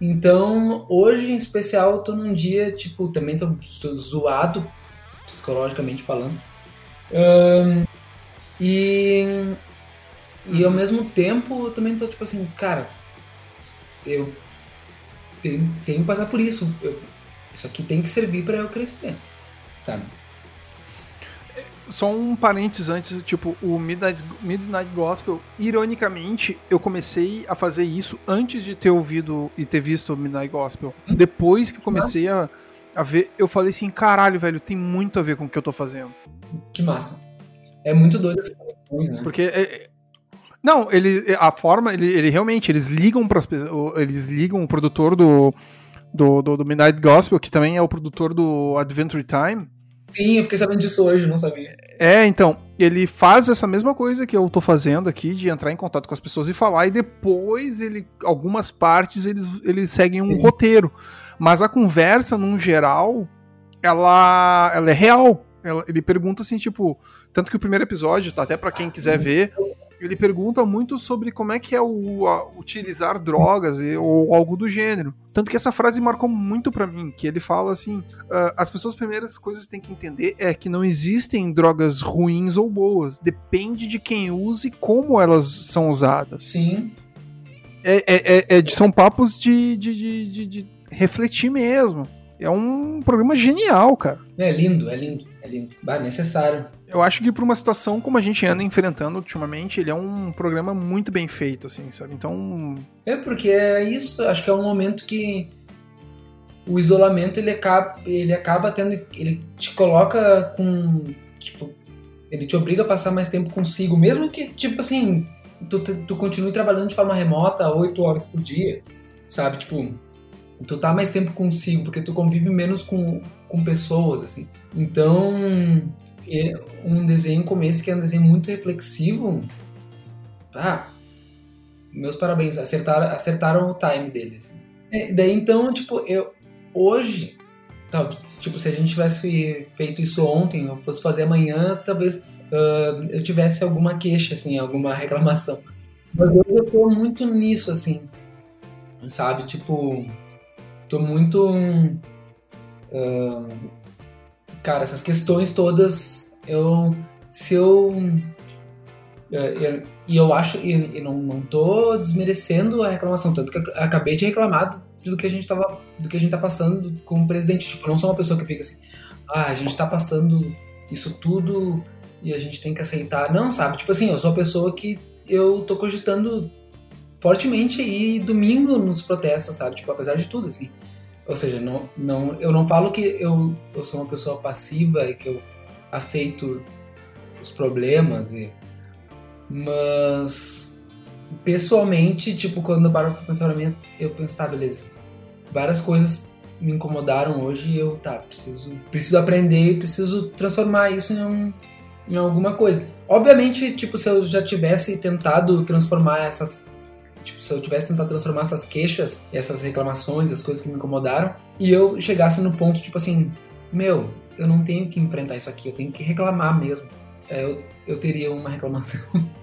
Então, hoje em especial, eu tô num dia, tipo, também tô, tô zoado, psicologicamente falando. Um, e, e ao mesmo tempo eu também tô tipo assim, cara, eu tenho, tenho que passar por isso. Eu, isso aqui tem que servir para eu crescer, sabe? Só um parênteses antes, tipo, o Midnight, Midnight Gospel, ironicamente, eu comecei a fazer isso antes de ter ouvido e ter visto o Midnight Gospel. Hum? Depois que eu comecei a, a ver, eu falei assim, caralho, velho, tem muito a ver com o que eu tô fazendo. Que massa. É muito doido essa conexões, né? Porque é, é, não, ele a forma, ele, ele realmente eles ligam para eles ligam o produtor do do, do, do Midnight Gospel, que também é o produtor do Adventure Time. Sim, eu fiquei sabendo disso hoje, não sabia. É, então, ele faz essa mesma coisa que eu tô fazendo aqui, de entrar em contato com as pessoas e falar, e depois ele, algumas partes eles, eles seguem um Sim. roteiro. Mas a conversa, num geral, ela, ela é real. Ela, ele pergunta assim, tipo, tanto que o primeiro episódio, tá até para quem quiser ver, ele pergunta muito sobre como é que é o utilizar drogas e, ou algo do gênero. Tanto que essa frase marcou muito para mim, que ele fala assim, uh, as pessoas primeiras coisas que têm que entender é que não existem drogas ruins ou boas, depende de quem usa e como elas são usadas. Sim. É, é, é, é são papos de, de, de, de refletir mesmo. É um programa genial, cara. É lindo, é lindo, é necessário. Eu acho que para uma situação como a gente anda enfrentando ultimamente, ele é um programa muito bem feito, assim, sabe? Então. É, porque é isso, acho que é um momento que o isolamento ele acaba, ele acaba tendo. Ele te coloca com. Tipo, ele te obriga a passar mais tempo consigo, mesmo que, tipo assim, tu, tu continue trabalhando de forma remota 8 horas por dia, sabe? Tipo, tu tá mais tempo consigo, porque tu convive menos com, com pessoas, assim. Então, é um desenho começo que é um desenho muito reflexivo. Ah, meus parabéns, acertaram, acertaram o time deles. Assim. É, daí então, tipo, eu hoje, tá, tipo, se a gente tivesse feito isso ontem, eu fosse fazer amanhã, talvez uh, eu tivesse alguma queixa, assim, alguma reclamação. Mas hoje eu tô muito nisso, assim, sabe? Tipo, tô muito. Cara, essas questões todas, eu. Se eu. Eu e eu acho, e, e não, não tô desmerecendo a reclamação, tanto que eu acabei de reclamar do que a gente tava, do que a gente tá passando com o presidente. Tipo, eu não sou uma pessoa que fica assim, ah, a gente tá passando isso tudo e a gente tem que aceitar. Não, sabe? Tipo assim, eu sou a pessoa que eu tô cogitando fortemente ir domingo nos protestos, sabe? Tipo, apesar de tudo, assim. Ou seja, não, não, eu não falo que eu, eu sou uma pessoa passiva e que eu aceito os problemas, e, mas pessoalmente, tipo, quando eu paro pra pensar na minha, eu penso, tá, beleza. Várias coisas me incomodaram hoje e eu, tá, preciso, preciso aprender, preciso transformar isso em, um, em alguma coisa. Obviamente, tipo, se eu já tivesse tentado transformar essas Tipo, se eu tivesse tentado transformar essas queixas, essas reclamações, as coisas que me incomodaram, e eu chegasse no ponto, tipo assim, meu, eu não tenho que enfrentar isso aqui, eu tenho que reclamar mesmo. É, eu, eu teria uma reclamação.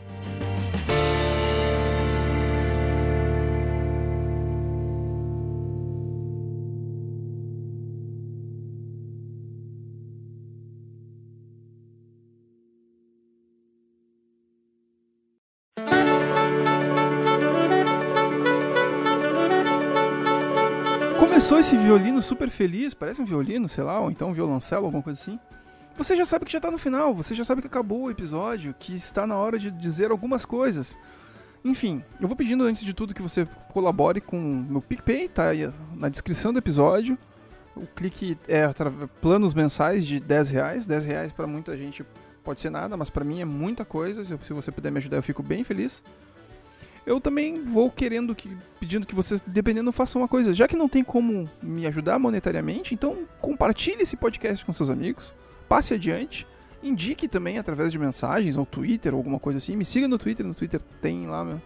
esse violino super feliz, parece um violino, sei lá, ou então um violoncelo, alguma coisa assim. Você já sabe que já tá no final, você já sabe que acabou o episódio, que está na hora de dizer algumas coisas. Enfim, eu vou pedindo antes de tudo que você colabore com o meu PicPay, tá aí na descrição do episódio. O clique é planos mensais de 10 reais. 10 reais para muita gente pode ser nada, mas para mim é muita coisa. Se você puder me ajudar, eu fico bem feliz eu também vou querendo que pedindo que vocês, dependendo, façam uma coisa. Já que não tem como me ajudar monetariamente, então compartilhe esse podcast com seus amigos, passe adiante, indique também através de mensagens ou Twitter ou alguma coisa assim. Me siga no Twitter, no Twitter tem lá meu,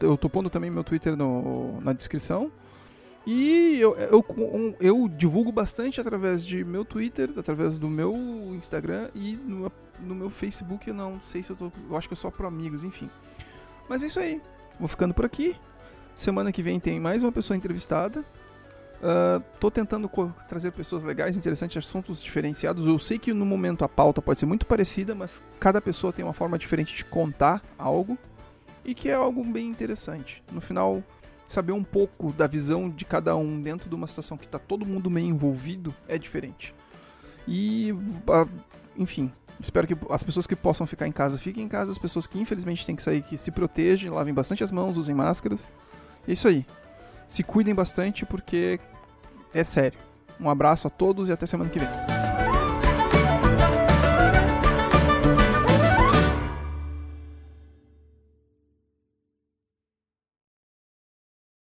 eu tô pondo também meu Twitter no, na descrição. E eu, eu, eu, divulgo bastante através de meu Twitter, através do meu Instagram e no, no meu Facebook. Eu não sei se eu tô. Eu acho que eu só pro amigos, enfim. Mas é isso aí. Vou ficando por aqui. Semana que vem tem mais uma pessoa entrevistada. Uh, tô tentando trazer pessoas legais, interessantes, assuntos diferenciados. Eu sei que no momento a pauta pode ser muito parecida, mas cada pessoa tem uma forma diferente de contar algo e que é algo bem interessante. No final, saber um pouco da visão de cada um dentro de uma situação que está todo mundo meio envolvido é diferente. E, uh, enfim, Espero que as pessoas que possam ficar em casa fiquem em casa, as pessoas que infelizmente têm que sair que se protejam, lavem bastante as mãos, usem máscaras. É isso aí. Se cuidem bastante porque é sério. Um abraço a todos e até semana que vem.